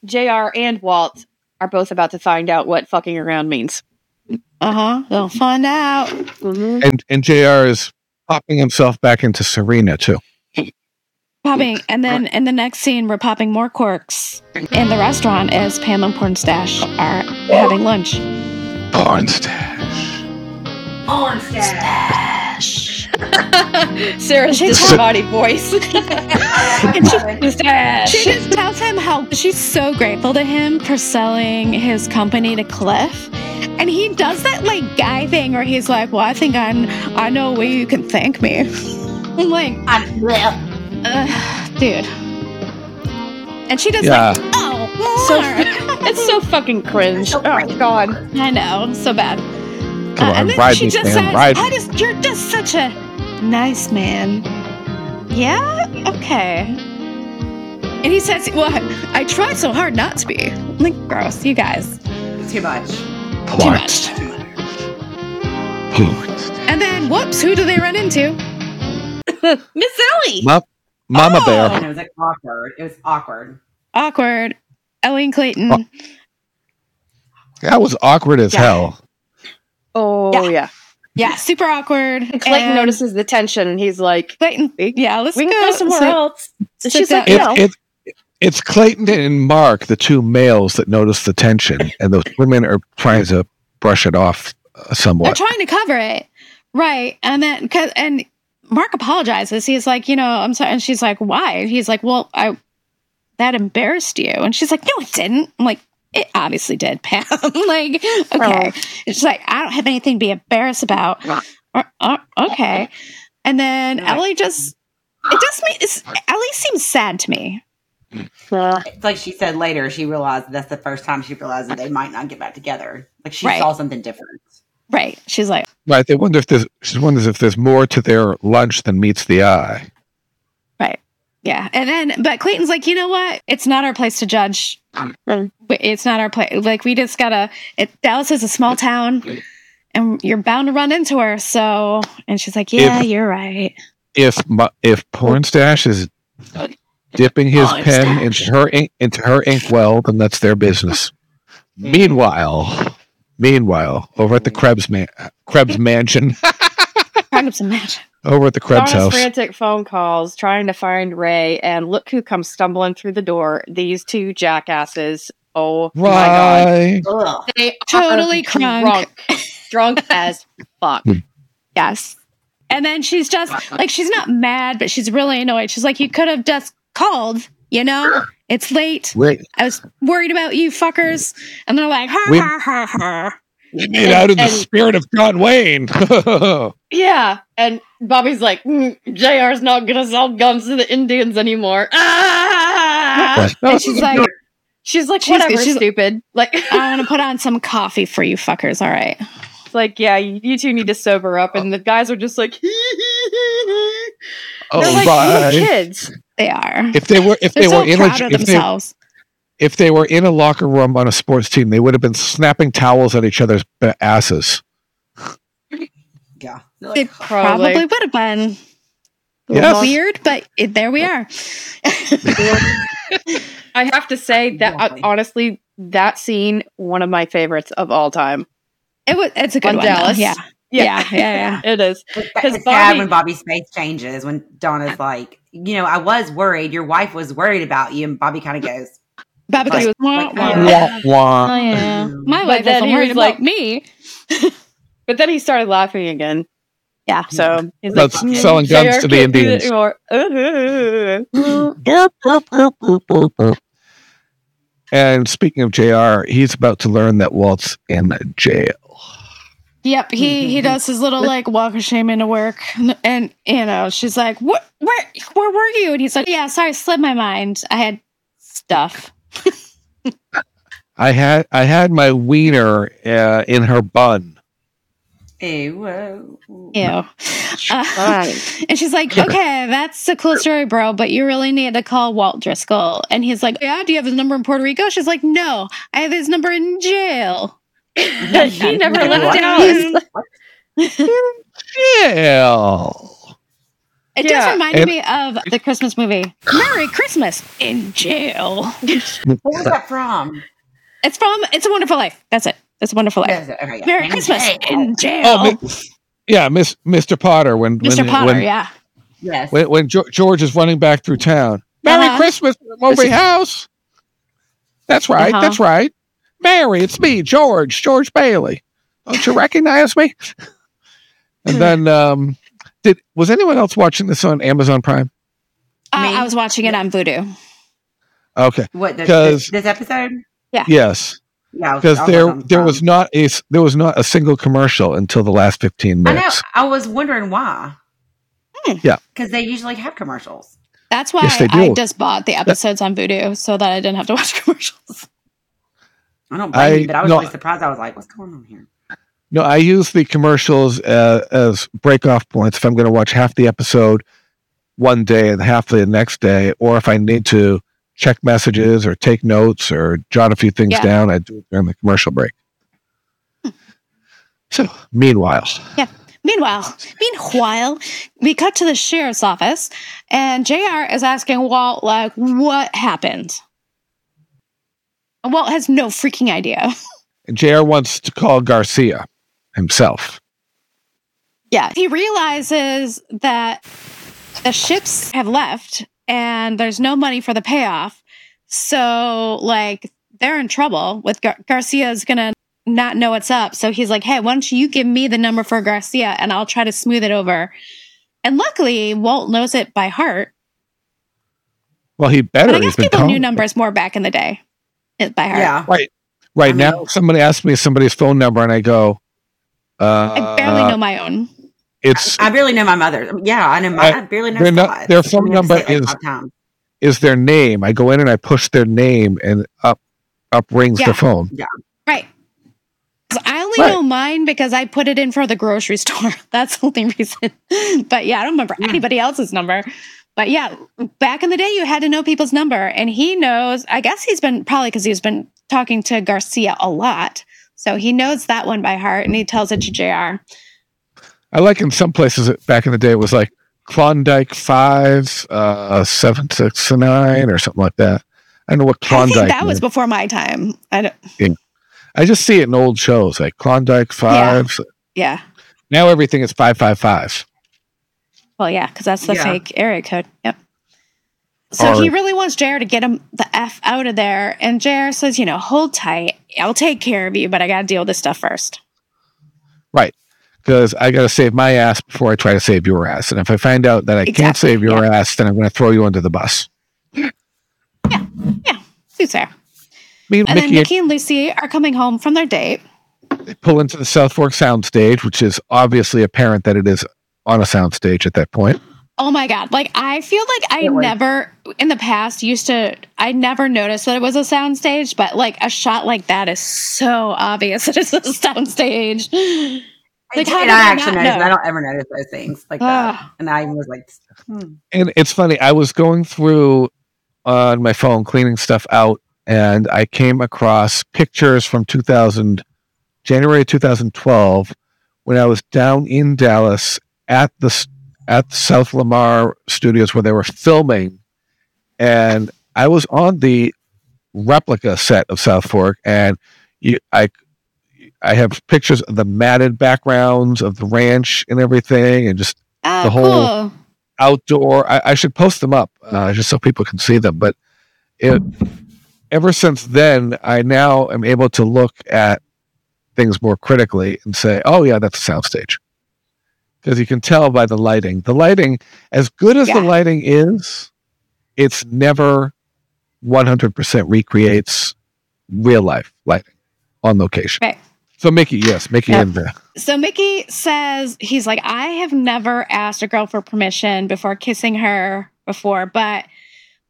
JR and Walt are both about to find out what fucking around means. uh huh. They'll find out. Mm-hmm. And, and JR is popping himself back into Serena, too. Popping, and then in the next scene, we're popping more corks in the restaurant as Pam and Porn Stash are having lunch. Porn stash. Stash. Sarah's She disembodied voice. And she, Mustache. she just tells him how she's so grateful to him for selling his company to Cliff. And he does that like guy thing where he's like, Well, I think I, I know a way you can thank me. I'm like, Ugh, dude. And she does Yeah. like, oh, So- It's so fucking cringe. So Oh cringe. god. I know, so bad. Come Uh, on, and then ride she me, just man, says, ride I me. just, "You're just such a nice man." Yeah, okay. And he says, "Well, I tried so hard not to be." I'm like, gross, you guys. Too much. Too much. Points. And then, whoops, who do they run into? Miss Ellie. Ma- Mama Oh. Bear. And it was like awkward. It was awkward. Awkward. Ellie and Clayton. Oh. That was awkward as Yeah. hell. Oh Yeah. yeah. Yeah, super awkward. And Clayton And notices the tension he's like, Clayton. Yeah, let's We can go go somewhere sit- else. sit She's like, down. no. It, it, it's Clayton and Mark, the two males that notice the tension, and the women are trying to brush it off uh, They're trying to cover it, right? And then, cause, and Mark apologizes. He's like, you know, I'm sorry. And she's like, why? He's like, well, I that embarrassed you. And she's like, no, it didn't. I'm like, it obviously did, Pam. like, okay. It's like I don't have anything to be embarrassed about. Or, or- uh, uh, okay. And then Right. Ellie just, it just makes Ellie seems sad to me. It's like she said later, she realized that's the first time she realized that they might not get back together. Like she Right. saw something different. Right? She's like, Right? They wonder if there's. She wonders if there's more to their lunch than meets the eye. Right. Yeah. And then, but Clayton's like, you know what? It's not our place to judge. Mm. It's not our place. Like, we just gotta, it, Dallas is a small town and you're bound to run into her. So, and she's like, yeah, If- you're right. If mu- if Pornstash is dipping his Pornstash. pen into her ink, into her inkwell, then that's their business. Meanwhile, meanwhile, over at the Krebs man, Krebs mansion, Trying up some magic. Over at the Krebs Donna's house. frantic phone calls trying to find Ray, and look who comes stumbling through the door. These two jackasses. Oh my god. Ugh. They Totally are crunk. drunk. drunk as fuck. Hmm. Yes. And then she's just like, she's not mad, but she's really annoyed. She's like, you could have just called, you know? It's late. Wait, I was worried about you fuckers. And they're like, ha We- ha ha ha. We made out in the spirit of John Wayne. Yeah, and Bobby's like, mm, JR's not gonna sell guns to the Indians anymore. Ah! And she's like, She's like, She's- whatever, she's- stupid. Like, I want to put on some coffee for you fuckers. All right. it's like, yeah, you, you two need to sober up. And the guys are just like, oh, they're like right. kids. They are. If they were, if They're they so were in proud a, of if they, themselves. If they were in a locker room on a sports team, they would have been snapping towels at each other's asses. Yeah. They Probably. probably would have been Yes. weird, but it, there we are. I have to say that uh, honestly, that scene, one of my favorites of all time. It was. It's a good On one. though. Dallas. Yeah. Yeah. Yeah. it is. It's, 'Cause it's sad Bobby- when Bobby's face changes when Donna's like, you know, I was worried. Your wife was worried about you, and Bobby kind of goes, Bobby Like- goes, wah, wah. yeah. Wah, wah. Oh, yeah. My But wife then isn't he worried was about like- me. But then he started laughing again. Yeah. So he's That's like, selling guns JR to the can't do that Indians. anymore. Uh-huh. And speaking of JR, he's about to learn that Walt's in jail. Yep, he he does his little like walk of shame into work, and you know she's like, "What? Where? Where were you?" And he's like, "Yeah, sorry, slipped my mind. I had stuff." I had I had my wiener uh, in her bun. ew. whoa. Ew. Uh, and she's like, "Okay, that's a cool story, bro, but you really need to call Walt Driscoll." And he's like, "Yeah, do you have his number in Puerto Rico?" She's like, "No, I have his number in jail." he never left What? Dallas. Jail. It Yeah. does remind And- me of the Christmas movie Merry Christmas in Jail. What was that from? It's from It's a Wonderful Life. That's it. It's a Wonderful Life. Yes, okay, yeah. Merry In Christmas jail. in jail. Oh, mi- yeah, Miss Mr. Potter. When Mr. when, Potter, when, yeah. Yes. when, when Jo- George is running back through town. Merry Uh-huh. Christmas, movie house. That's right. Uh-huh. That's right. Mary, it's me, George, George Bailey. Don't you recognize me? And then um, Did was anyone else watching this on Amazon Prime? Uh, I was watching it on Vudu. Okay, What this, 'Cause- this, this episode? Yeah. Yes, Yeah, because there there was not a s- there was not a single commercial until the last fifteen I know. minutes. I was wondering why. Hmm. Yeah. because they usually have commercials. That's why Yes, they I just bought the episodes on Vudu so that I didn't have to watch commercials. I don't blame I- you, but I was no. really surprised. I was like, "What's going on here?" No, I use the commercials uh, as break off points if I'm going to watch half the episode one day and half the next day, or if I need to check messages or take notes or jot a few things Yeah. down, I do it during the commercial break. So, meanwhile, Yeah. Meanwhile, meanwhile, we cut to the sheriff's office, and JR is asking Walt, like, what happened? And Walt has no freaking idea. JR wants to call Garcia himself. Yeah, he realizes that the ships have left and there's no money for the payoff. So, like, they're in trouble with Gar- Garcia's gonna not know what's up. So he's like, hey, why don't you give me the number for Garcia and I'll try to smooth it over. And luckily, Walt knows it by heart. Well, he better. But I guess people calling knew numbers more back in the day by heart. Yeah, Right I mean- now, somebody asks me somebody's phone number, and I go, uh, I barely know my own. It's I barely know my mother. Yeah, I know my. I, I- barely know they're not- their phone I mean, I have to number say it like is- is their name. I go in and I push their name, and up up rings Yeah. the phone. Yeah, Right. So I only Right. know mine because I put it in for the grocery store. That's the only reason. but yeah, I don't remember Yeah. anybody else's number. But yeah, back in the day, you had to know people's number. And he knows, I guess he's been probably because he's been talking to Garcia a lot. So he knows that one by heart and he tells it to JR. I like in some places back in the day it was like Klondike five, uh, seven six nine, or something like that. I don't know what I Klondike. think that was meant. before my time. I don't, I just see it in old shows like Klondike five. yeah. Now everything is five five five. Well, yeah, because that's the Yeah. fake area code. Yep. So Or- he really wants JR to get him the F out of there. And JR says, you know, hold tight. I'll take care of you, but I got to deal with this stuff first. Right. Because I got to save my ass before I try to save your ass, and if I find out that I can't save your ass, then I'm going to throw you under the bus. Yeah, Suits her. Me, And then Mickey, Mickey and Lucy are coming home from their date. they pull into the South Fork soundstage, which is obviously apparent that it is on a soundstage at that point. Oh my God. Like, I feel like I It was. never, in the past, used to, I never noticed that it was a soundstage, but like a shot like that is so obvious that it's a soundstage. Like, how and I I actually not noticed. I don't ever notice those things like that. And I was like, hmm. And it's funny, I was going through on my phone cleaning stuff out, and I came across pictures from 2000, January 2012, when I was down in Dallas at the s- at the South Lamar Studios where they were filming, and I was on the replica set of South Fork, and you, I. I have pictures of the matted backgrounds of the ranch and everything, and just Oh, the whole- cool. outdoor. I, I should post them up uh, just so people can see them. But it, ever since then, I now am able to look at things more critically and say, "Oh yeah, that's a soundstage," because you can tell by the lighting. The lighting, as good as Yeah. the lighting is, it's never one hundred percent recreates real life lighting on location. Right. So Mickey, yes, Mickey Yep. and uh, So Mickey says he's like, I have never asked a girl for permission before kissing her before, but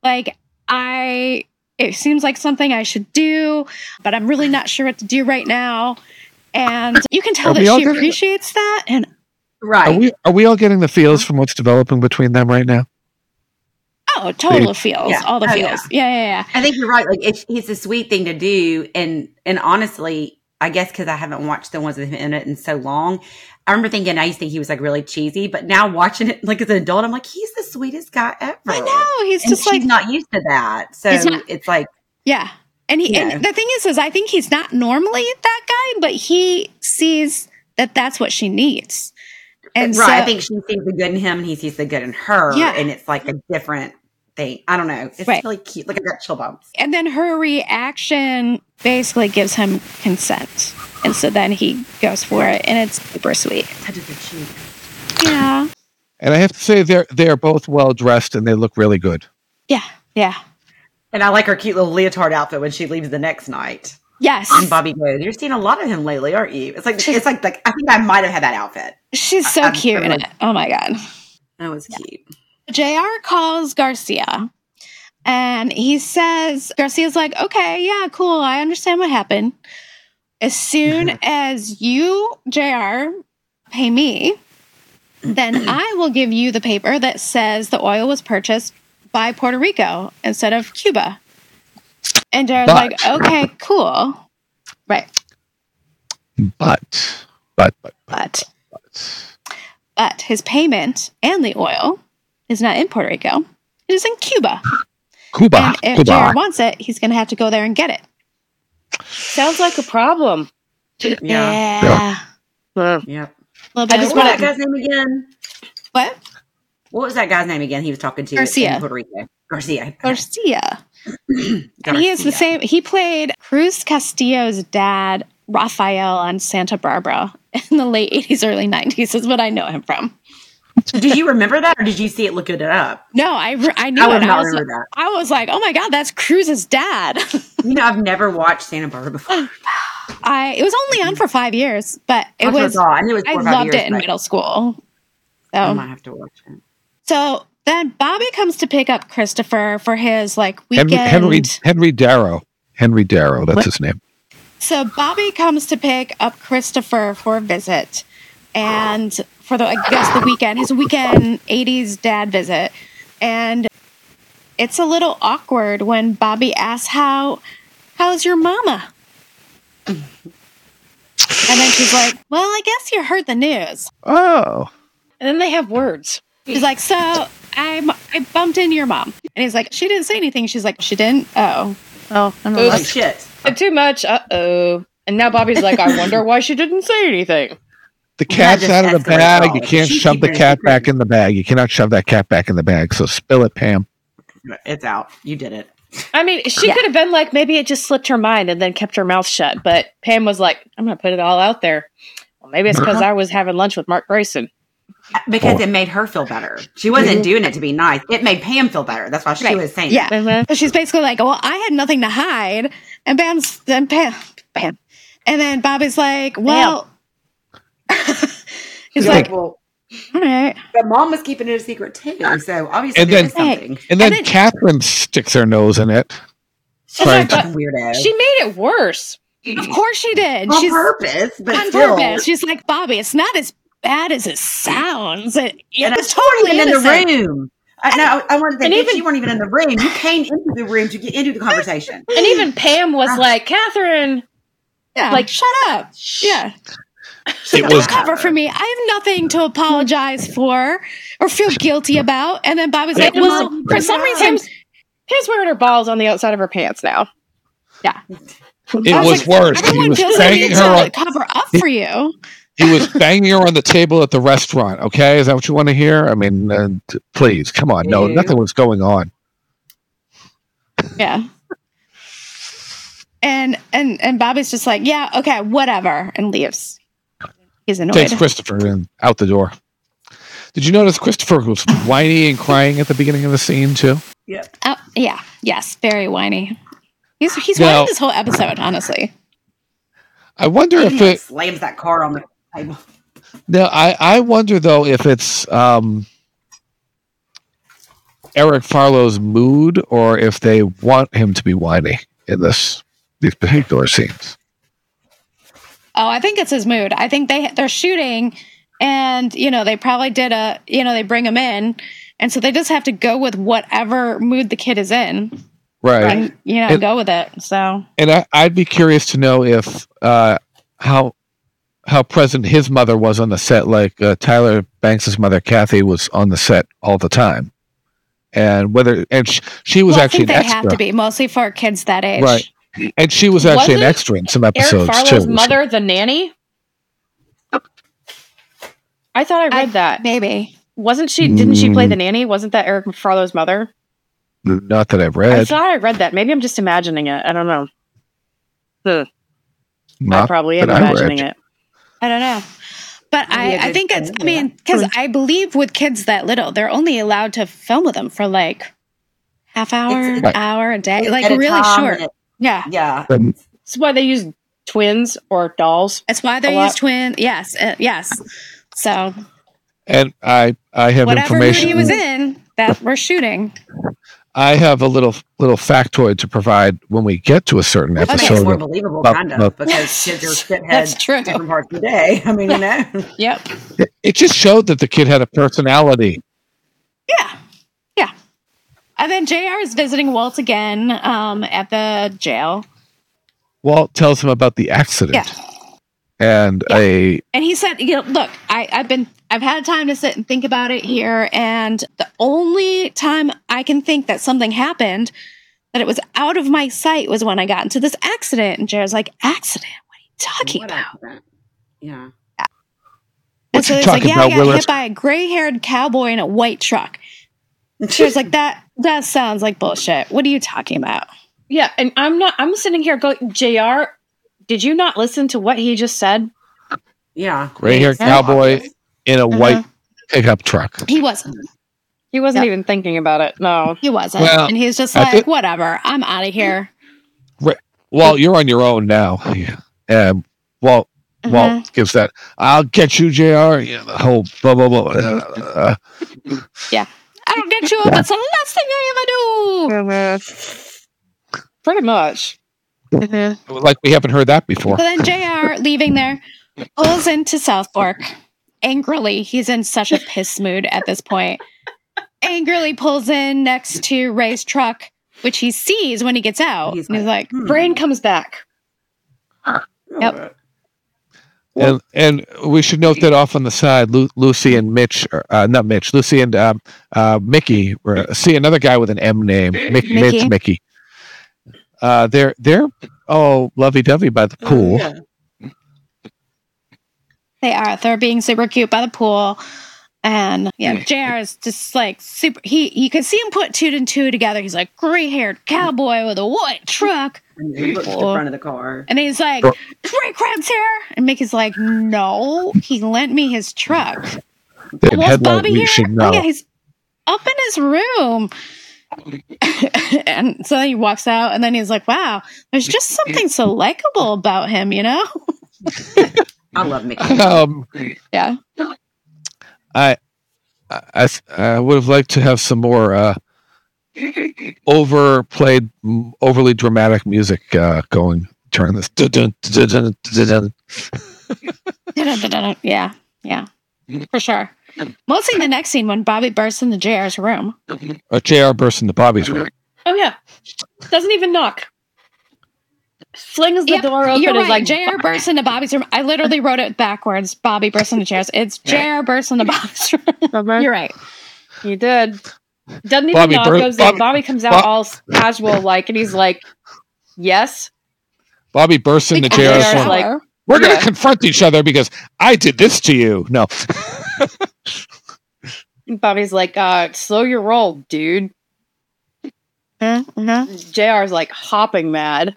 like I it seems like something I should do, but I'm really not sure what to do right now. And you can tell that she appreciates that. And are right. we are we all getting the feels uh-huh. from what's developing between them right now? oh, total feels, Yeah. all the Oh, feels. Yeah, yeah, yeah. I think you're right. Like it's, it's a sweet thing to do, and and honestly, I guess because I haven't watched the ones with him in it in so long, I remember thinking I used to think he was like really cheesy, but now watching it like as an adult, I'm like he's the sweetest guy ever. I know. He's And just she's like not used to that, so not- it's like Yeah. And he Yeah. and the thing is is I think he's not normally that guy, but he sees that that's what she needs. And right. so, I think she sees the good in him, and he sees the good in her, Yeah. and it's like a different thing. I don't know. It's Right. really cute. Look at that chill bumps. and then her reaction basically gives him consent. And so then he goes for it and it's super sweet. Touches her cheek. Yeah. And I have to say they're they're both well dressed and they look really good. Yeah, yeah, And I like her cute little leotard outfit when she leaves the next night. Yes. And Bobby goes, "You're seeing a lot of him lately, aren't you?" It's like it's like like I think I might have had that outfit. She's so I'm cute in really- it. Oh my god. That was cute. JR calls Garcia and he says, Garcia's like, okay, yeah, cool. I understand what happened. As soon mm-hmm. as you, JR, pay me, then I will give you the paper that says the oil was purchased by Puerto Rico instead of Cuba. And JR's But- like, okay, cool. Right. But but but But but but his payment and the oil is not in Puerto Rico. It is in Cuba. Cuba. And if Cuba. JR wants it, he's going to have to go there and get it. Sounds like a problem. Yeah. Yeah. Yep. A little I just of what was that guy's name again? What? What was that guy's name again? He was talking to Garcia. in Puerto Rico. Garcia. Garcia. And he is the same. He played Cruz Castillo's dad, Rafael, on Santa Barbara in the late 80s, early 90s, is what I know him from. Did you remember that, or did you see it looking it up? No, I, re- I knew I it. I was, remember that. I was like, oh my God, that's Cruz's dad. You know, I've never watched Santa Barbara before. I It was only on for five years, but it That's what I was. I it was I four or five loved years, it in middle school. So I might have to watch it. so then Bobby comes to pick up Christopher for his like weekend. Henry Henry Darrow. Henry Darrow, that's his name. So Bobby comes to pick up Christopher for a visit, and for the I guess the weekend, his weekend '80s dad visit, and it's a little awkward when Bobby asks how how's your mama, and then she's like, well, I guess you heard the news. Oh. and then they have words. She's like, so I I bumped into your mom, and he's like, she didn't say anything. She's like, she didn't. Oh, oh, never Oops. Oh mind. shit! Too much. Uh oh. And now Bobby's like, I wonder why she didn't say anything. The cat's out of the bag. You can't She's shove the cat secret. back in the bag. You cannot shove that cat back in the bag. So spill it, Pam. It's out. You did it. I mean, she Yeah. could have been like, maybe it just slipped her mind and then kept her mouth shut. But Pam was like, I'm going to put it all out there. Well, maybe it's because I was having lunch with Mark Grayson. Because it made her feel better. She wasn't doing it to be nice. It made Pam feel better. That's why she Right. was saying Yeah. that. Mhm. She's basically like, "Well, I had nothing to hide," and Bam's then Pam, Bam, and then Bobby's like, "Well," he's like, like, well, "All right." but mom was keeping it a secret too. So obviously And then- is something. And then, And then- Catherine sticks her nose in it. Oh Right. my Fucking God. weirdo. She made it worse. Of course she did. on she's purpose, but on still. purpose. She's like, "Bobby, it's not as bad as it sounds. It, it And was totally even in the room. I, no, I wanted to And think even- you weren't even in the room. You came into the room to get into the conversation. And even Pam was Ah. like, Catherine, Yeah, Like, like, shut up. Yeah, It was cover for me. I have nothing to apologize for or feel guilty about. And then Bob was like, Yeah. "Well, for some reason." Pam's, Pam's wearing her balls on the outside of her pants now. Yeah. It I was like, worse. He Everyone was feels banging like her to on, cover up for you. He was banging her on the table at the restaurant. Okay, is that what you want to hear? I mean, uh, t- please, come on. No, nothing was going on. Yeah. And and and Bobby's just like, yeah, okay, whatever, and leaves. He's annoyed. Takes Christopher and out the door. Did you notice Christopher was whiny and crying at the beginning of the scene too? Yeah. Oh, yeah, yes, very whiny. He's he's Now- whining this whole episode, honestly. I wonder if He like it. slams that car on the table. No, I I wonder though if it's um, Eric Farlow's mood or if they want him to be whiny in this these particular scenes. Oh, I think it's his mood. I think they they're shooting, and you know they probably did a you know they bring him in, and so they just have to go with whatever mood the kid is in, Right. and you know And- go with it. So And I, I'd be curious to know if uh, how how present his mother was on the set. Like uh, Tyler Banks's mother, Kathy, was on the set all the time, and whether and sh- she was Well, actually I think an they have to be mostly for kids that age. Right. and she was actually an Wasn't extra in some Eric episodes Farlow's too. mother, the nanny? I thought I read I- that. Maybe. Wasn't she? Didn't she Mm. play the nanny? Wasn't that Eric Farlow's mother? Not that I've read. I thought I read that. Maybe I'm just imagining it. I don't know. Ugh, I probably am that I read. imagining it. I don't know. But I, I, a I good think it's, I mean, because I believe with kids that little, they're only allowed to film with them for like half hour, It's- Right. hour a day, like a really short. it- Yeah. yeah. That's why they use twins or dolls. That's why they use twins. Yes. Uh, yes. So And I I have whatever mood information. he was in, that we're shooting. I have a little little factoid to provide when we get to a certain episode. That makes more of- believable, Well, kind of, well- because kids are shitheads That's different parts of the day. I mean, you know. Yep. It just showed that the kid had a personality. Yeah. Yeah. And then JR is visiting Walt again um, at the jail. Walt tells him about the accident. Yeah. And a And he said, you know, look, I, I've been I've had time to sit and think about it here. And the only time I can think that something happened that it was out of my sight was when I got into this accident. And JR's like, accident? What are you talking What about? accident? Yeah. And What's so he it's like, talking yeah, I about, got Willis? hit by a gray haired cowboy in a white truck. And she was like, that that sounds like bullshit. What are you talking about? Yeah, and I'm not. I'm sitting here going, Jr. Did you not listen to what he just said? Yeah. gray haired Yeah. cowboy in a Uh-huh. white pickup truck. He wasn't. He wasn't Yep. even thinking about it. No. He wasn't. Well, and he's just like, think- whatever, I'm out of here. Well, you're on your own now. Yeah. And Walt Mhm. Walt gives that. I'll get you, Jr. Yeah, the whole blah blah blah. Uh, I don't get you, but it's the last thing I ever do. Pretty much. Like we haven't heard that before. So then JR leaving there pulls into South Fork angrily. He's in such a piss mood at this point. Angrily pulls in next to Ray's truck, which he sees when he gets out. He's and he's like, Hmm. Brain comes back. Yep. And and we should note that off on the side, Lu- Lucy and Mitch, uh, not Mitch, Lucy and um, uh, Mickey. Were, see another guy with an M name, Mick, Mickey. Mitch Mickey. Uh, they're they're oh lovey dovey by the pool. Yeah. they are. They're being super cute by the pool. And yeah, JR is just like super. He you can see him put two and two together. He's like gray haired cowboy with a white truck. And he looks at the front of the car. And he's like, Sure. Ray Krebs here. And Mickey's like, no, he lent me his truck. The Was Bobby here? should Oh, know. yeah, he's up in his room. and so he walks out, and then he's like, wow, there's just something so likable about him, you know? I love Mickey. Um, Yeah. I, I, I would have liked to have some more uh, overplayed, m- overly dramatic music uh, going during this. Yeah, yeah, for sure. Mostly in the next scene when Bobby bursts into JR's room. A JR burst into Bobby's room. Oh yeah. Doesn't even knock. Flings the Yep, door open. You're right. like JR bursts into Bobby's room. I literally wrote it backwards. Bobby bursts into JR's. It's JR bursts into Bobby's room. Uh-huh. You're right. You did. Doesn't even Bobby knock. Bur- goes Bobby- in. Bobby comes out Bob- all casual like, and he's like, "Yes." Bobby bursts into Because JR's JR's room. like- Hour. We're going to confront each other because I did this to you. No. Bobby's like, "Uh, slow your roll, dude." Mhm. Jr's like hopping mad.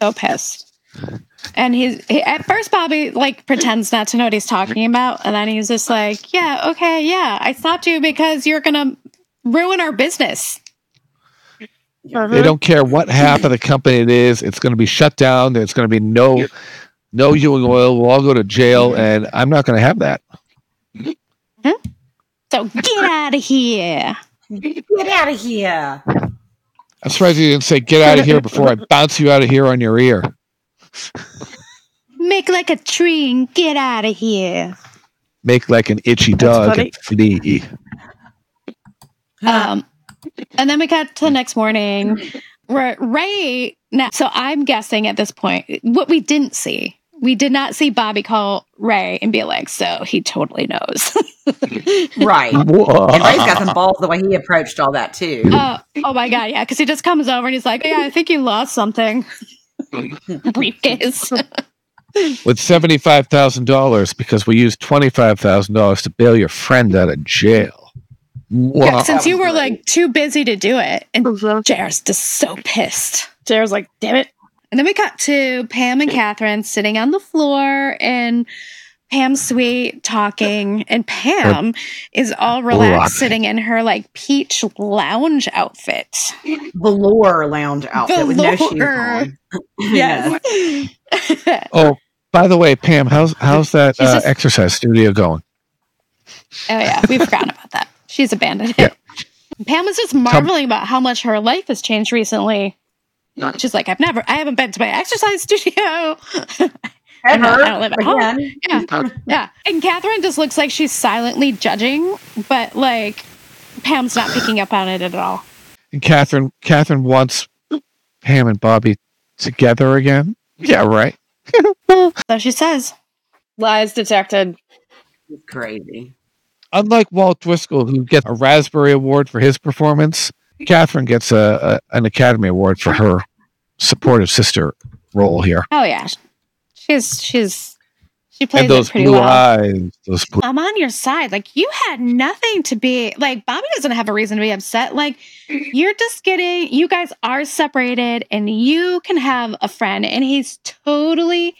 so pissed. And he's he, at first Bobby like pretends not to know what he's talking about, and then he's just like, "Yeah, okay, yeah, I stopped you because you're gonna ruin our business." They don't care what half of the company it is. It's going to be shut down. There's going to be no no Ewing oil. We'll all go to jail, and I'm not going to have that. So get out of here. Get out of here. I'm surprised you didn't say "get out of here" before I bounce you out of here on your ear. Make like a tree and get out of here. Make like an itchy That's dog funny. and flee. Um, and then we got to the next morning where Ray. Now, so I'm guessing at this point, what we didn't see, we did not see Bobby call Ray and be like, "So he totally knows." Right. And Ray's got some balls the way he approached all that too. Uh, oh my god, yeah, because he just comes over and he's like, "Yeah, I think you lost something." Briefcase. With seventy five thousand dollars because we used twenty five thousand dollars to bail your friend out of jail. Yeah, since you were like too busy to do it, and JR's just so pissed. Jr's like, "Damn it!" And then we cut to Pam and Catherine sitting on the floor in Pam Sweet talking, and Pam is all relaxed, Rock. sitting in her like peach lounge outfit. velour lounge outfit with no shoes on. Yes. Oh, by the way, Pam, how's how's that uh, just- exercise studio going? Oh yeah, we forgot about that. She's abandoned Yeah. it. Pam was just marveling about how much her life has changed recently. She's like, I've never, I haven't been to my exercise studio. Ever I don't live at home. yeah, yeah. And Catherine just looks like she's silently judging, but like Pam's not picking up on it at all. And Catherine, Catherine wants Pam and Bobby together again. Yeah, right. So she says, Lies detected. Crazy. Unlike Walt Driscoll, who gets a Raspberry Award for his performance, Catherine gets a, a an Academy Award for her supportive sister role here. "Oh yeah, she's she's she plays and those it pretty blue well." eyes, those blue. I'm on your side. Like you had nothing to be like Bobby doesn't have a reason to be upset. Like you're just getting you guys are separated and you can have a friend and he's totally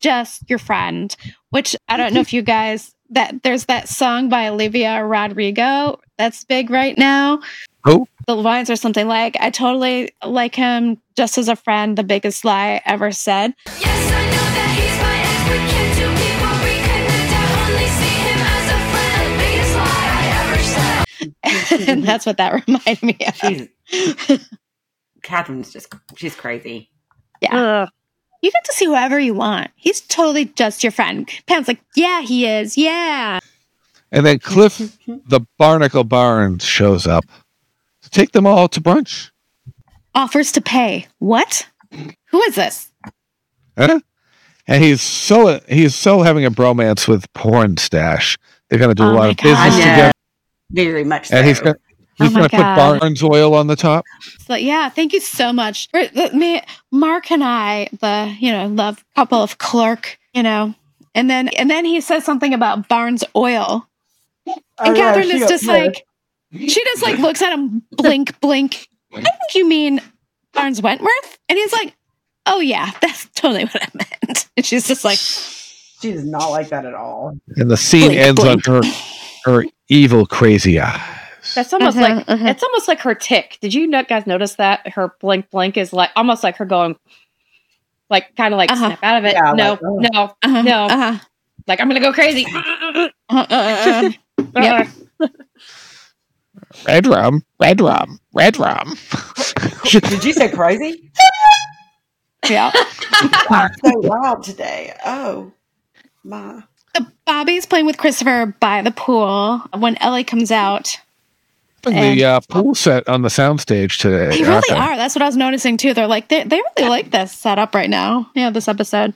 just your friend. Which I don't know if you guys that there's that song by Olivia Rodrigo that's big right now. Who? The lines are something like, I totally like him just as a friend, the biggest lie ever said. Yes, I know that he's my ex. We can't do people reconnect. I only see him as a friend. the Biggest lie I ever said. and that's what that reminded me of. She's Catherine's just she's crazy. Ugh. You get to see whoever you want. He's totally just your friend. Pam's like, yeah, he is. Yeah. And then Cliff, the Barnacle Barnes, shows up to take them all to brunch. Offers to pay. What? Who is this? Huh? And he's so he's so having a bromance with Porn Stash. They're going to do Oh a lot of God. business I know. together, Very much And so. and he's going Oh going to put God. Barnes oil on the top. So yeah, thank you so much. Uh, me, Mark and I, the you know love couple of clerk, you know, and then and then he says something about Barnes Oil, Oh, and Catherine is just like, she just like looks at him, blink, blink. I think you mean Barnes Wentworth, and he's like, oh yeah, that's totally what I meant. And she's just like, she does not like that at all. And the scene Blink, ends blink. on her her evil, crazy eyes. That's almost Uh-huh, like uh-huh. it's almost like her tick. Did you no- guys notice that her blink blink is like almost like her going, like kind of like Uh-huh. snap out of it. Yeah, no, like, oh. no, uh-huh, No. uh-huh, like I'm gonna go crazy. uh-huh, uh-huh. Yep. Red rum, red rum, red rum. Did you say crazy? yeah. so wild today. Oh my. Bobby's playing with Christopher by the pool when Ellie comes out. The uh, pool set on the soundstage today. They aren't really are. That's what I was noticing too. They're like they they really like this setup right now. Yeah, this episode.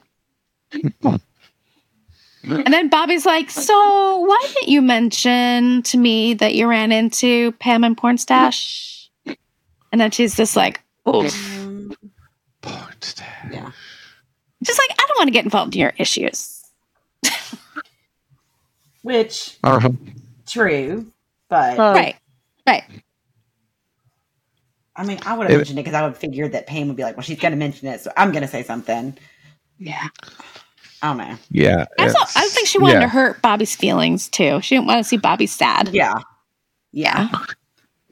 and then Bobby's like, "So why didn't you mention to me that you ran into Pam and Porn Stash?" And then she's just like, "Oof." Um, Porn stash. yeah. just like I don't want to get involved in your issues. Which Uh-huh. true, but Oh. Right, right. I mean, I would have It- mentioned it because I would figure that Pam would be like, "Well, she's going to mention it, so I'm going to say something." Yeah. I don't know. Yeah. I, thought, I it's- think she wanted yeah. to hurt Bobby's feelings too. She didn't want to see Bobby sad. Yeah, yeah,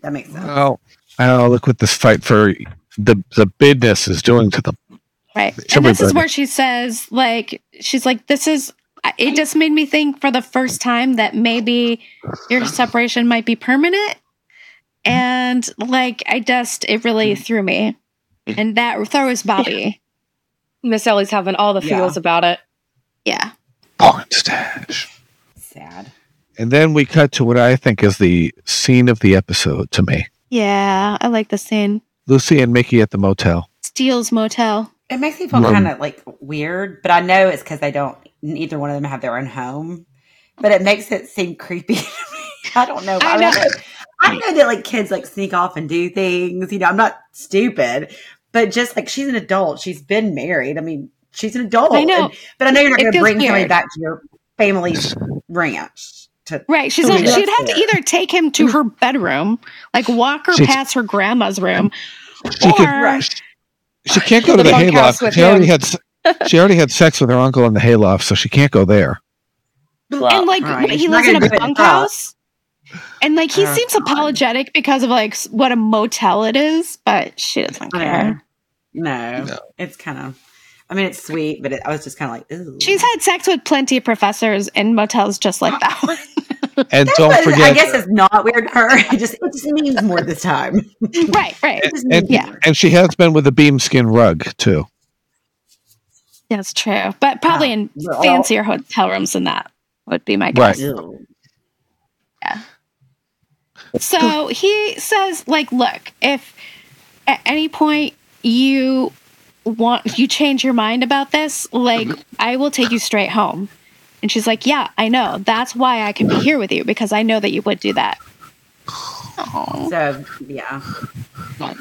that makes sense. Well, I don't know. Look what this fight for the the bidness is doing to them. Right. It's And this is where she says, like, she's like, this is, it just made me think for the first time that maybe your separation might be permanent. And like, I just, it really threw me. And that throws Bobby. Miss Ellie's having all the Yeah. feels about it. Yeah. Porn stash. Sad. And then we cut to what I think is the scene of the episode to me. Yeah. I like the scene. Lucy and Mickey at the motel. Steele's Motel. It makes me feel Um, kind of like weird, but I know it's because they don't. Neither one of them have their own home, but it makes it seem creepy. to me. I don't know. I I, mean, know. I know that like kids like sneak off and do things. You know, I'm not stupid, but just like she's an adult. She's been married. I mean, she's an adult. I know. and- but I know you're not going to feels bring somebody back to your family's ranch. To Right. She's So like, she'd have to either take him to her bedroom, like walk her She's- past her grandma's room, She could- or She can't go to The the hayloft. with She already him. had she already had sex with her uncle in the hayloft, so she can't go there. and like right. he lives in a bunkhouse. And like he Oh, seems apologetic because of like what a motel it is, but she doesn't oh, care. No, No. it's kind of. I mean, it's sweet, but it, I was just kind of like, Ew. She's had sex with plenty of professors in motels just like that one. And That's don't what- forget, I guess it's not weird to her. It just it just means more this time. right, right. It just and, Yeah. and she has been with a beam skin rug too. That's true. But probably ah, in We're fancier hotel rooms than that would be my guess. Ew. So he says, like, look, if at any point you want you change your mind about this, like, I will take you straight home. And she's like, Yeah, I know. That's why I can be here with you because I know that you would do that. So yeah,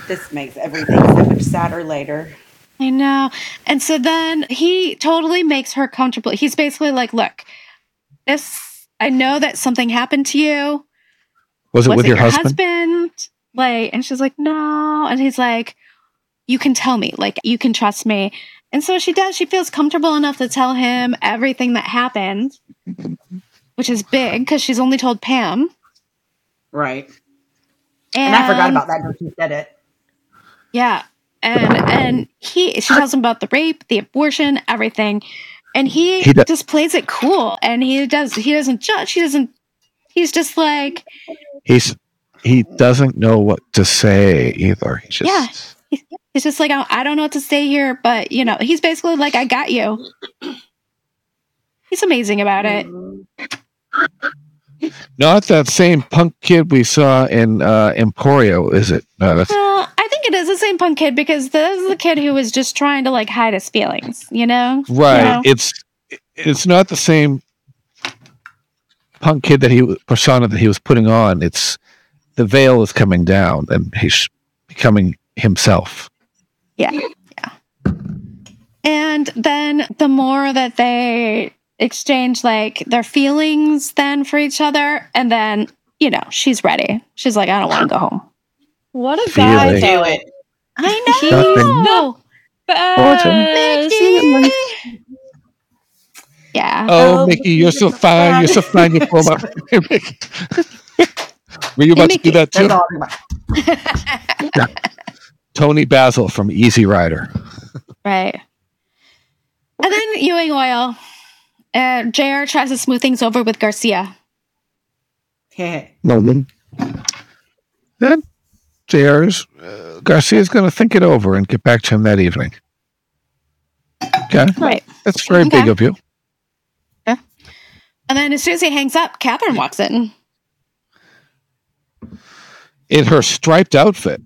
this makes everything so much sadder later. I know. And so then he totally makes her comfortable. He's basically like, Look, this I know that something happened to you. Was it was with it your, your husband? husband? Like, and she's like, no. And he's like, you can tell me, like, you can trust me. And so she does. She feels comfortable enough to tell him everything that happened, which is big because she's only told Pam. Right. And, And, I forgot about that until she said it. Yeah. And and he she tells him about the rape, the abortion, everything. And he, He do- just plays it cool. And he does he doesn't judge. He doesn't he's just like, He's he doesn't know what to say either. He's just Yeah. He's just like, I don't know what to say here, but you know, he's basically like, I got you. He's amazing about it. not that same punk kid we saw in uh, Emporio, is it? No, that's Well, I think it is the same punk kid because this is the kid who was just trying to like hide his feelings, you know? right. You know? It's it's not the same punk kid that he persona that he was putting on. It's the veil is coming down and he's becoming himself. Yeah. Yeah. And then the more that they exchange like their feelings then for each other, and then, you know, she's ready. She's like, I don't want to go home. What a guy, Feeling. though. Do it. I Nothing. know. Best. Mickey. Yeah. Oh, Oh, Mickey, you're so Mickey's fine. You're so fine. fine. You pull up. Were you about to do that too? That's all. I'm about. Toni Basil from Easy Rider. Right. And then Ewing Oil. Uh, JR tries to smooth things over with Garcia. Yeah. No, then, then JR's uh, Garcia's going to think it over and get back to him that evening. Okay, Right. that's very Okay. big of you. And then as soon as he hangs up, Catherine walks in. In her striped outfit.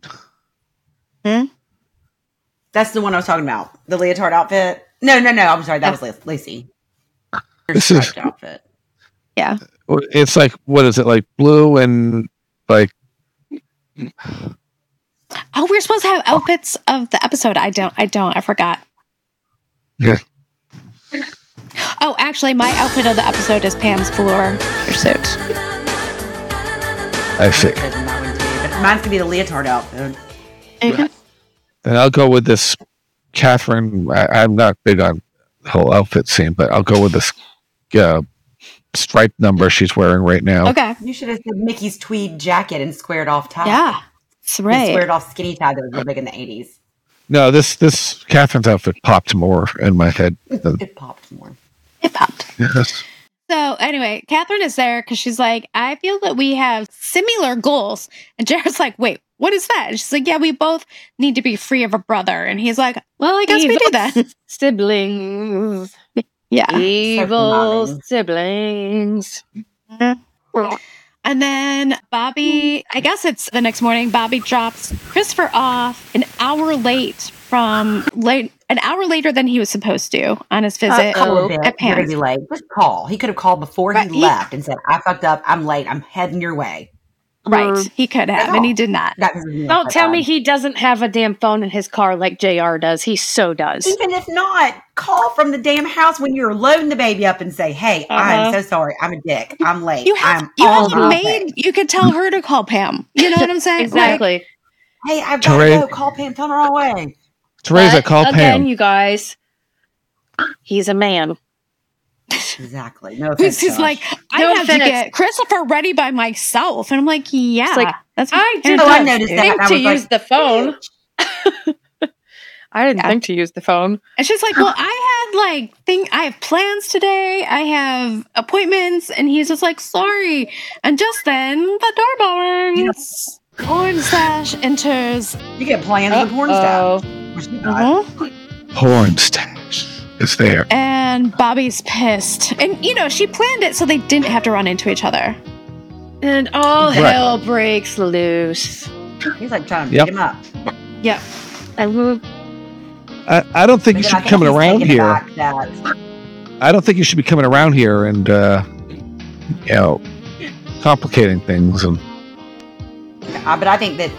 Hmm? That's the one I was talking about. The leotard outfit. No, no, no. I'm sorry. That was Lac- Lacey. Her This is- striped outfit. Yeah. It's like what is it like blue and like Oh, we're supposed to have outfits of the episode. I don't. I don't. I forgot. Yeah. Oh, actually, my outfit of the episode is Pam's velour suit. I see. Says in that one too. But mine's gonna be the leotard outfit. Then I'll go with this Catherine. I, I'm not big on the whole outfit scene, but I'll go with this uh, striped number she's wearing right now. Okay. You should have said Mickey's tweed jacket and squared off tie. Yeah, that's The right. squared off skinny tie that was real big in the 80s. No, this this Catherine's outfit popped more in my head. Than, It popped more. It popped. yes. So anyway, Catherine is there because she's like, I feel that we have similar goals. And JR's like, wait, what is that? And she's like, yeah, we both need to be free of a brother. And he's like, well, I guess we do that. Siblings. Yeah. Evil siblings. And then Bobby, I guess it's the next morning, Bobby drops Christopher off an hour late from late an hour later than he was supposed to on his visit. Uh-oh. A at You're gonna Pam's. late. Just call. He could have called before Right, he he- left and said, "I fucked up. I'm late. I'm heading your way." Right. He could have, and he did not. That was not Don't that tell me he doesn't have a damn phone in his car like JR does. He so does. Even if not, call from the damn house when you're loading the baby up and say, "Hey, I'm Uh-huh. so sorry. I'm a dick. I'm late. You have I'm you on have a my You could tell her to call Pam. You know what I'm saying? Like, Exactly. Hey, I've got Teresa- to go. Call Pam. Tell her on our way. Teresa, But call again, Pam. you guys, he's a man. Exactly. No offense. She's Josh. like, I No have to get Christopher ready by myself. And I'm like, yeah. like, that's I did Oh, I not noticed that. think I to like, use the phone. I didn't Yeah. think to use the phone. And she's like, Well, I had like think I have plans today. I have appointments. And he's just like, sorry. And just then the doorbell rings. Porn stash enters. You get plans with porn Uh-oh. stuff. Which you got. Mhm. Porn stash is there. And Bobby's pissed. And you know, she planned it so they didn't have to run into each other. And all Right. hell breaks loose. He's like trying to Yep. beat him up. Yep. I moved. I, I don't think you should be coming around here. I don't think you should be coming around here and uh, you know complicating things and uh, but I think that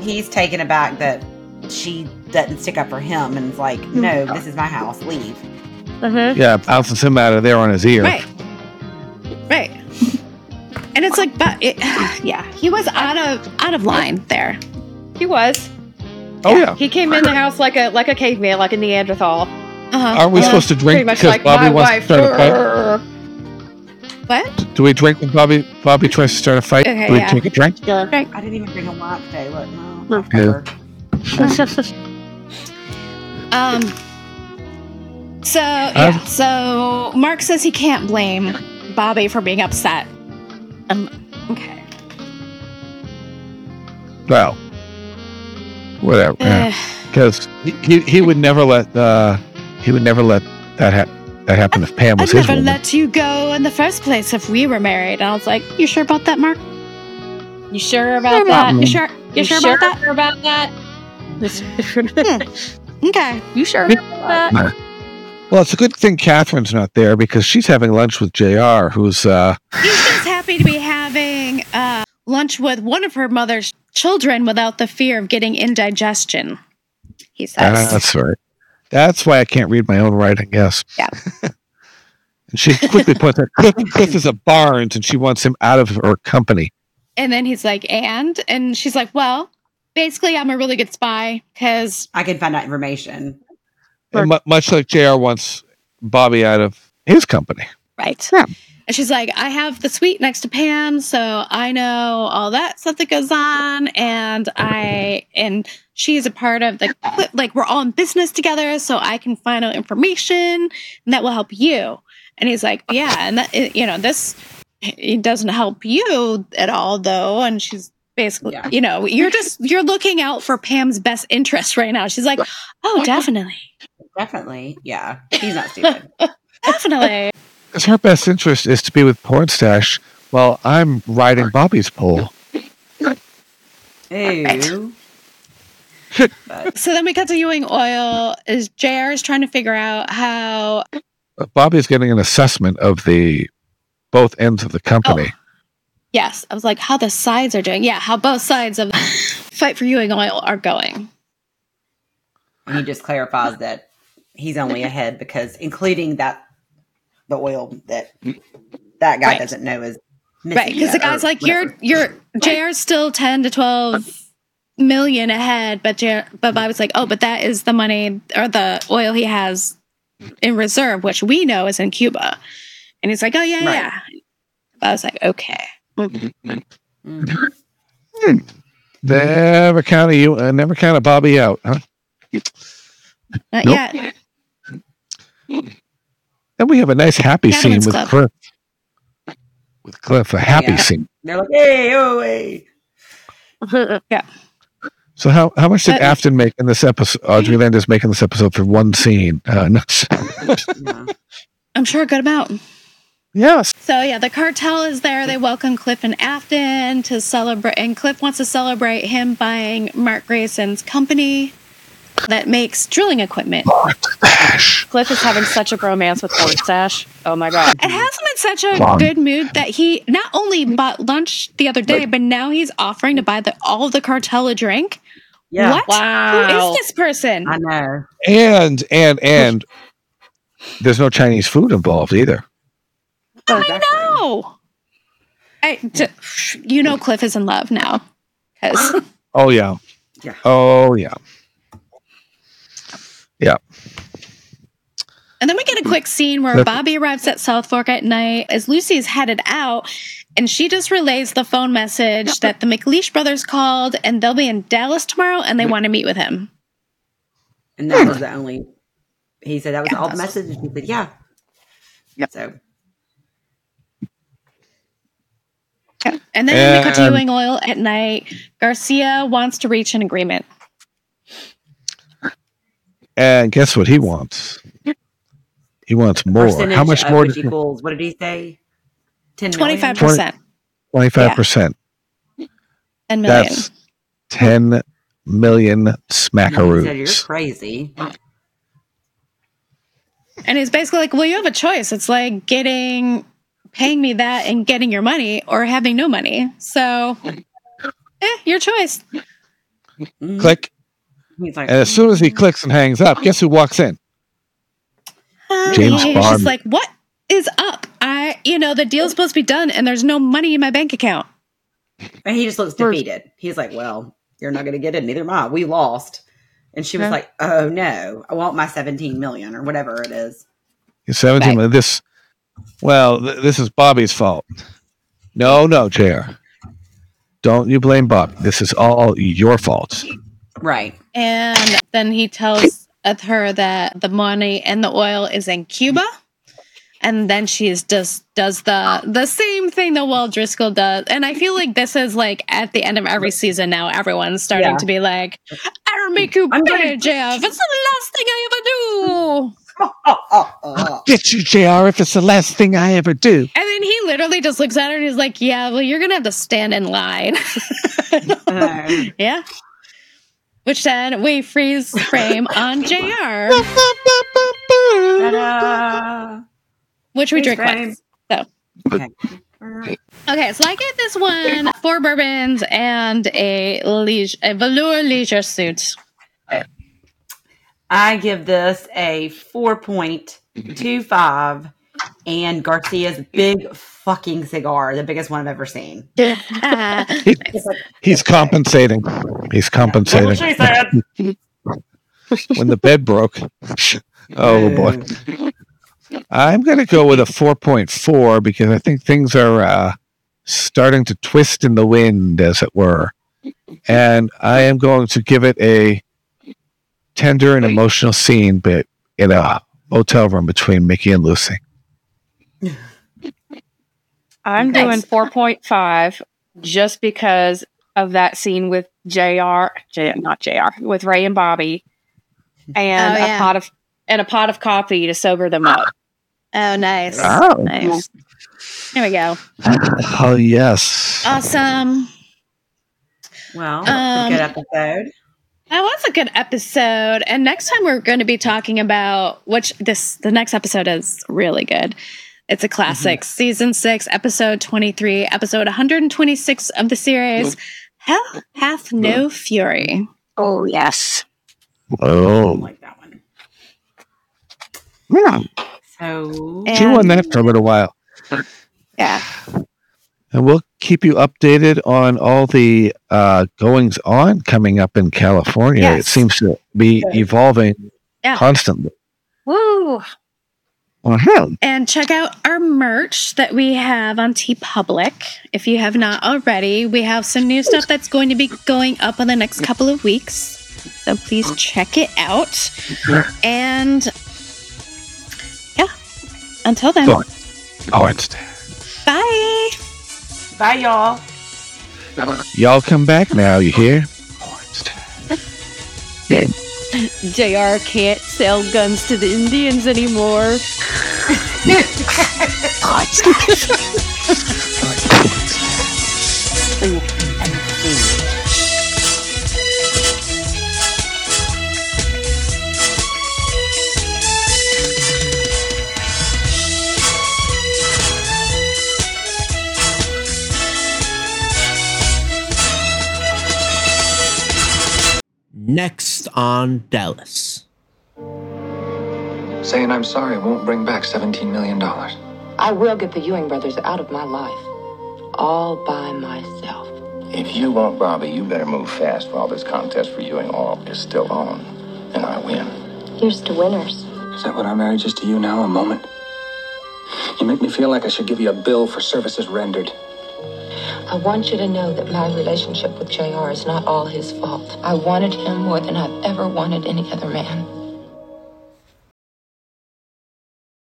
he's taken aback that she doesn't stick up for him and is like, no, this is my house. Leave. Mhm. yeah bounces him out of there on his ear. Right. Right. And it's like, but it, yeah, he was out of out of line there. He was. Oh yeah. He came in the house like a like a caveman, like a Neanderthal. Uh-huh. Aren't we Uh, supposed to Pretty drink much because like Bobby my wants wife. to start a fight? What? Do we drink when Bobby Bobby tries to start a fight? Okay, Do we yeah. take a drink? I didn't even bring a wine today. Look, no. I've Yeah. never- Um. So yeah. So Mark says he can't blame Bobby for being upset. Um. Okay. Well, whatever. Eh, Because he, he he would never let uh he would never let that ha- that happen if Pam was I'd his never woman. let you go in the first place if we were married. And I was like, "You sure about that, Mark? You sure about Yeah, that? You sure? You, sure, about that? about that? Okay. you sure about that? Well, it's a good thing Catherine's not there because she's having lunch with JR, who's uh He's just happy to be having uh, lunch with one of her mother's children without the fear of getting indigestion. He says. that's right. That's why I can't read my own writing. Yes. Yeah. and she quickly points out Cliff, Cliff is a Barnes, and she wants him out of her company. And then he's like, and? And she's like, well, basically, I'm a really good spy because, I can find out information. And mu- much like JR wants Bobby out of his company. right. Yeah. And she's like, I have the suite next to Pam, so I know all that stuff that goes on. And I, and she's a part of the, like, we're all in business together, so I can find out information and that will help you. And he's like, yeah. And that, you know, this, it doesn't help you at all, though. And she's basically, Yeah. you know, you're just, you're looking out for Pam's best interest right now. She's like, oh, definitely. Definitely. Yeah. He's not stupid. Definitely. Because her best interest is to be with Pornstash while I'm riding Bobby's pole. Ew. But So then we cut to Ewing Oil. Is JR is trying to figure out how Bobby's getting an assessment of the both ends of the company. Oh. Yes, I was like how the sides are doing. Yeah, how both sides of fight for Ewing Oil are going. and he just clarifies that he's only ahead because including that the oil that that guy Right. doesn't know is Right, because the guy's like whatever. you're you're JR's still 10 to 12 million ahead, but JR, but Bobby's like, "Oh, but that is the money or the oil he has in reserve, which we know is in Cuba." And he's like, "Oh yeah, Right. yeah." But I was like, "Okay." Mhm. Never counted you, uh, never counted Bobby out, huh? Not Nope. yet. Then we have a nice happy Gentlemen's scene with club. Cliff. With Cliff, a happy yeah. scene. They're like, hey, oh, hey. Yeah. So how, how much did Uh, Afton make in this episode? Audrey Landers making this episode for one scene. Uh, no. Yeah. I'm sure a good amount. yes. So yeah, the cartel is there. They welcome Cliff and Afton to celebrate, and Cliff wants to celebrate him buying Mark Graison's company that makes drilling equipment. Cliff is having such a bromance with Pornstash. Oh my god. It has him in such a Fun. good mood that he not only bought lunch the other day, but now he's offering to buy the all of the cartel a drink. Yeah. What? Wow. is this person? I know. And, and, and there's no Chinese food involved either. Oh, I know. I, d- you know, Cliff is in love now. 'Cause- Oh, yeah. Yeah. Oh, yeah. Yeah. And then we get a quick scene where Bobby arrives at Southfork at night as Lucy is headed out. And she just relays the phone message that the McLeish brothers called and they'll be in Dallas tomorrow and they want to meet with him. And that was the only. He said that was Yeah, all the that's- message. And she said, "Yeah." Yep. So And then we cut to And- Ewing Oil at night. Garcia wants to reach an agreement. And guess what he wants? He wants more. How much more? which Does equals? What did he say? Ten million? 25%. Twenty-five percent. 10 million. That's ten million He said, You're crazy. And he's basically like, well, you have a choice. It's like getting, paying me that and getting your money or having no money. So, eh, your choice. Mhm. Click. He's like, And as soon as he clicks and hangs up, guess who walks in? James She's Bond. just like, what is up? I, you know, the deal's supposed to be done and there's no money in my bank account. and he just looks First- defeated. He's like, "Well, you're not going to get it. Neither am I. We lost." And she was Yeah. like, "Oh no, I want my 17 million or whatever it is." He's 17 Right. This, well, th- this is Bobby's fault. No, no, JR. Don't you blame Bob. This is all your fault. Right. And then he tells her that the money and the oil is in Cuba. And then she's just does the the same thing that Walt Driscoll does. And I feel like this is like at the end of every season now, everyone's starting Yeah. to be like, I don't make you I'm pay, gonna- Jeff. It's the last thing I ever do. Oh, oh, oh. Get you, JR, if it's the last thing I ever do. And then he literally just looks at her and he's like, Yeah, well, you're gonna have to stand in line. Uh, yeah. Which then we freeze frame on JR, ta-da. which we Freeze drink frame. with. So Okay. Okay, so I get this one four bourbons and a leisure, a velour leisure suit. I give this a 4.25 and Garcia's big fucking cigar, the biggest one I've ever seen. Ah, He's compensating. He's compensating. She said. when the bed broke. Oh boy. I'm going to go with a 4.4 because I think things are uh, starting to twist in the wind, as it were. And I am going to give it a tender and emotional scene, but in a hotel room between Mickey and Lucy. I'm Nice. doing 4.5 just because of that scene with JR, J, not JR, with Ray and Bobby, and Oh, yeah. a pot of and a pot of coffee to sober them up. oh, nice. Oh. Nice. There we go. Oh, yes. Awesome. Well, Um, good episode. That was a good episode. And next time we're going to be talking about which this the next episode is really good. It's a classic, mm-hmm. season six, episode 23, episode 126 of the series. Hell hath no fury. Oh yes. Oh. I like that one. Yeah. So, And- She won that for a little while. Yeah. And we'll keep you updated on all the uh, goings on coming up in California. It seems to be evolving Yeah. constantly. Woo. Uh-huh. And check out our merch that we have on TeePublic. If you have not already, we have some new stuff that's going to be going up in the next couple of weeks. So please check it out. And yeah, until then, Go. Oh, it's bye. Bye, y'all. y'all come back now. You hear? JR can't sell guns to the Indians anymore. Next on Dallas. Saying I'm sorry won't bring back $17 million. I will get the Ewing brothers out of my life. All by myself. If you want Bobby, you better move fast while this contest for Ewing Oil is still on. And I win. Here's to winners. Is that what our marriage is to you now? A moment? You make me feel like I should give you a bill for services rendered. I want you to know that my relationship with JR is not all his fault. I wanted him more than I've ever wanted any other man.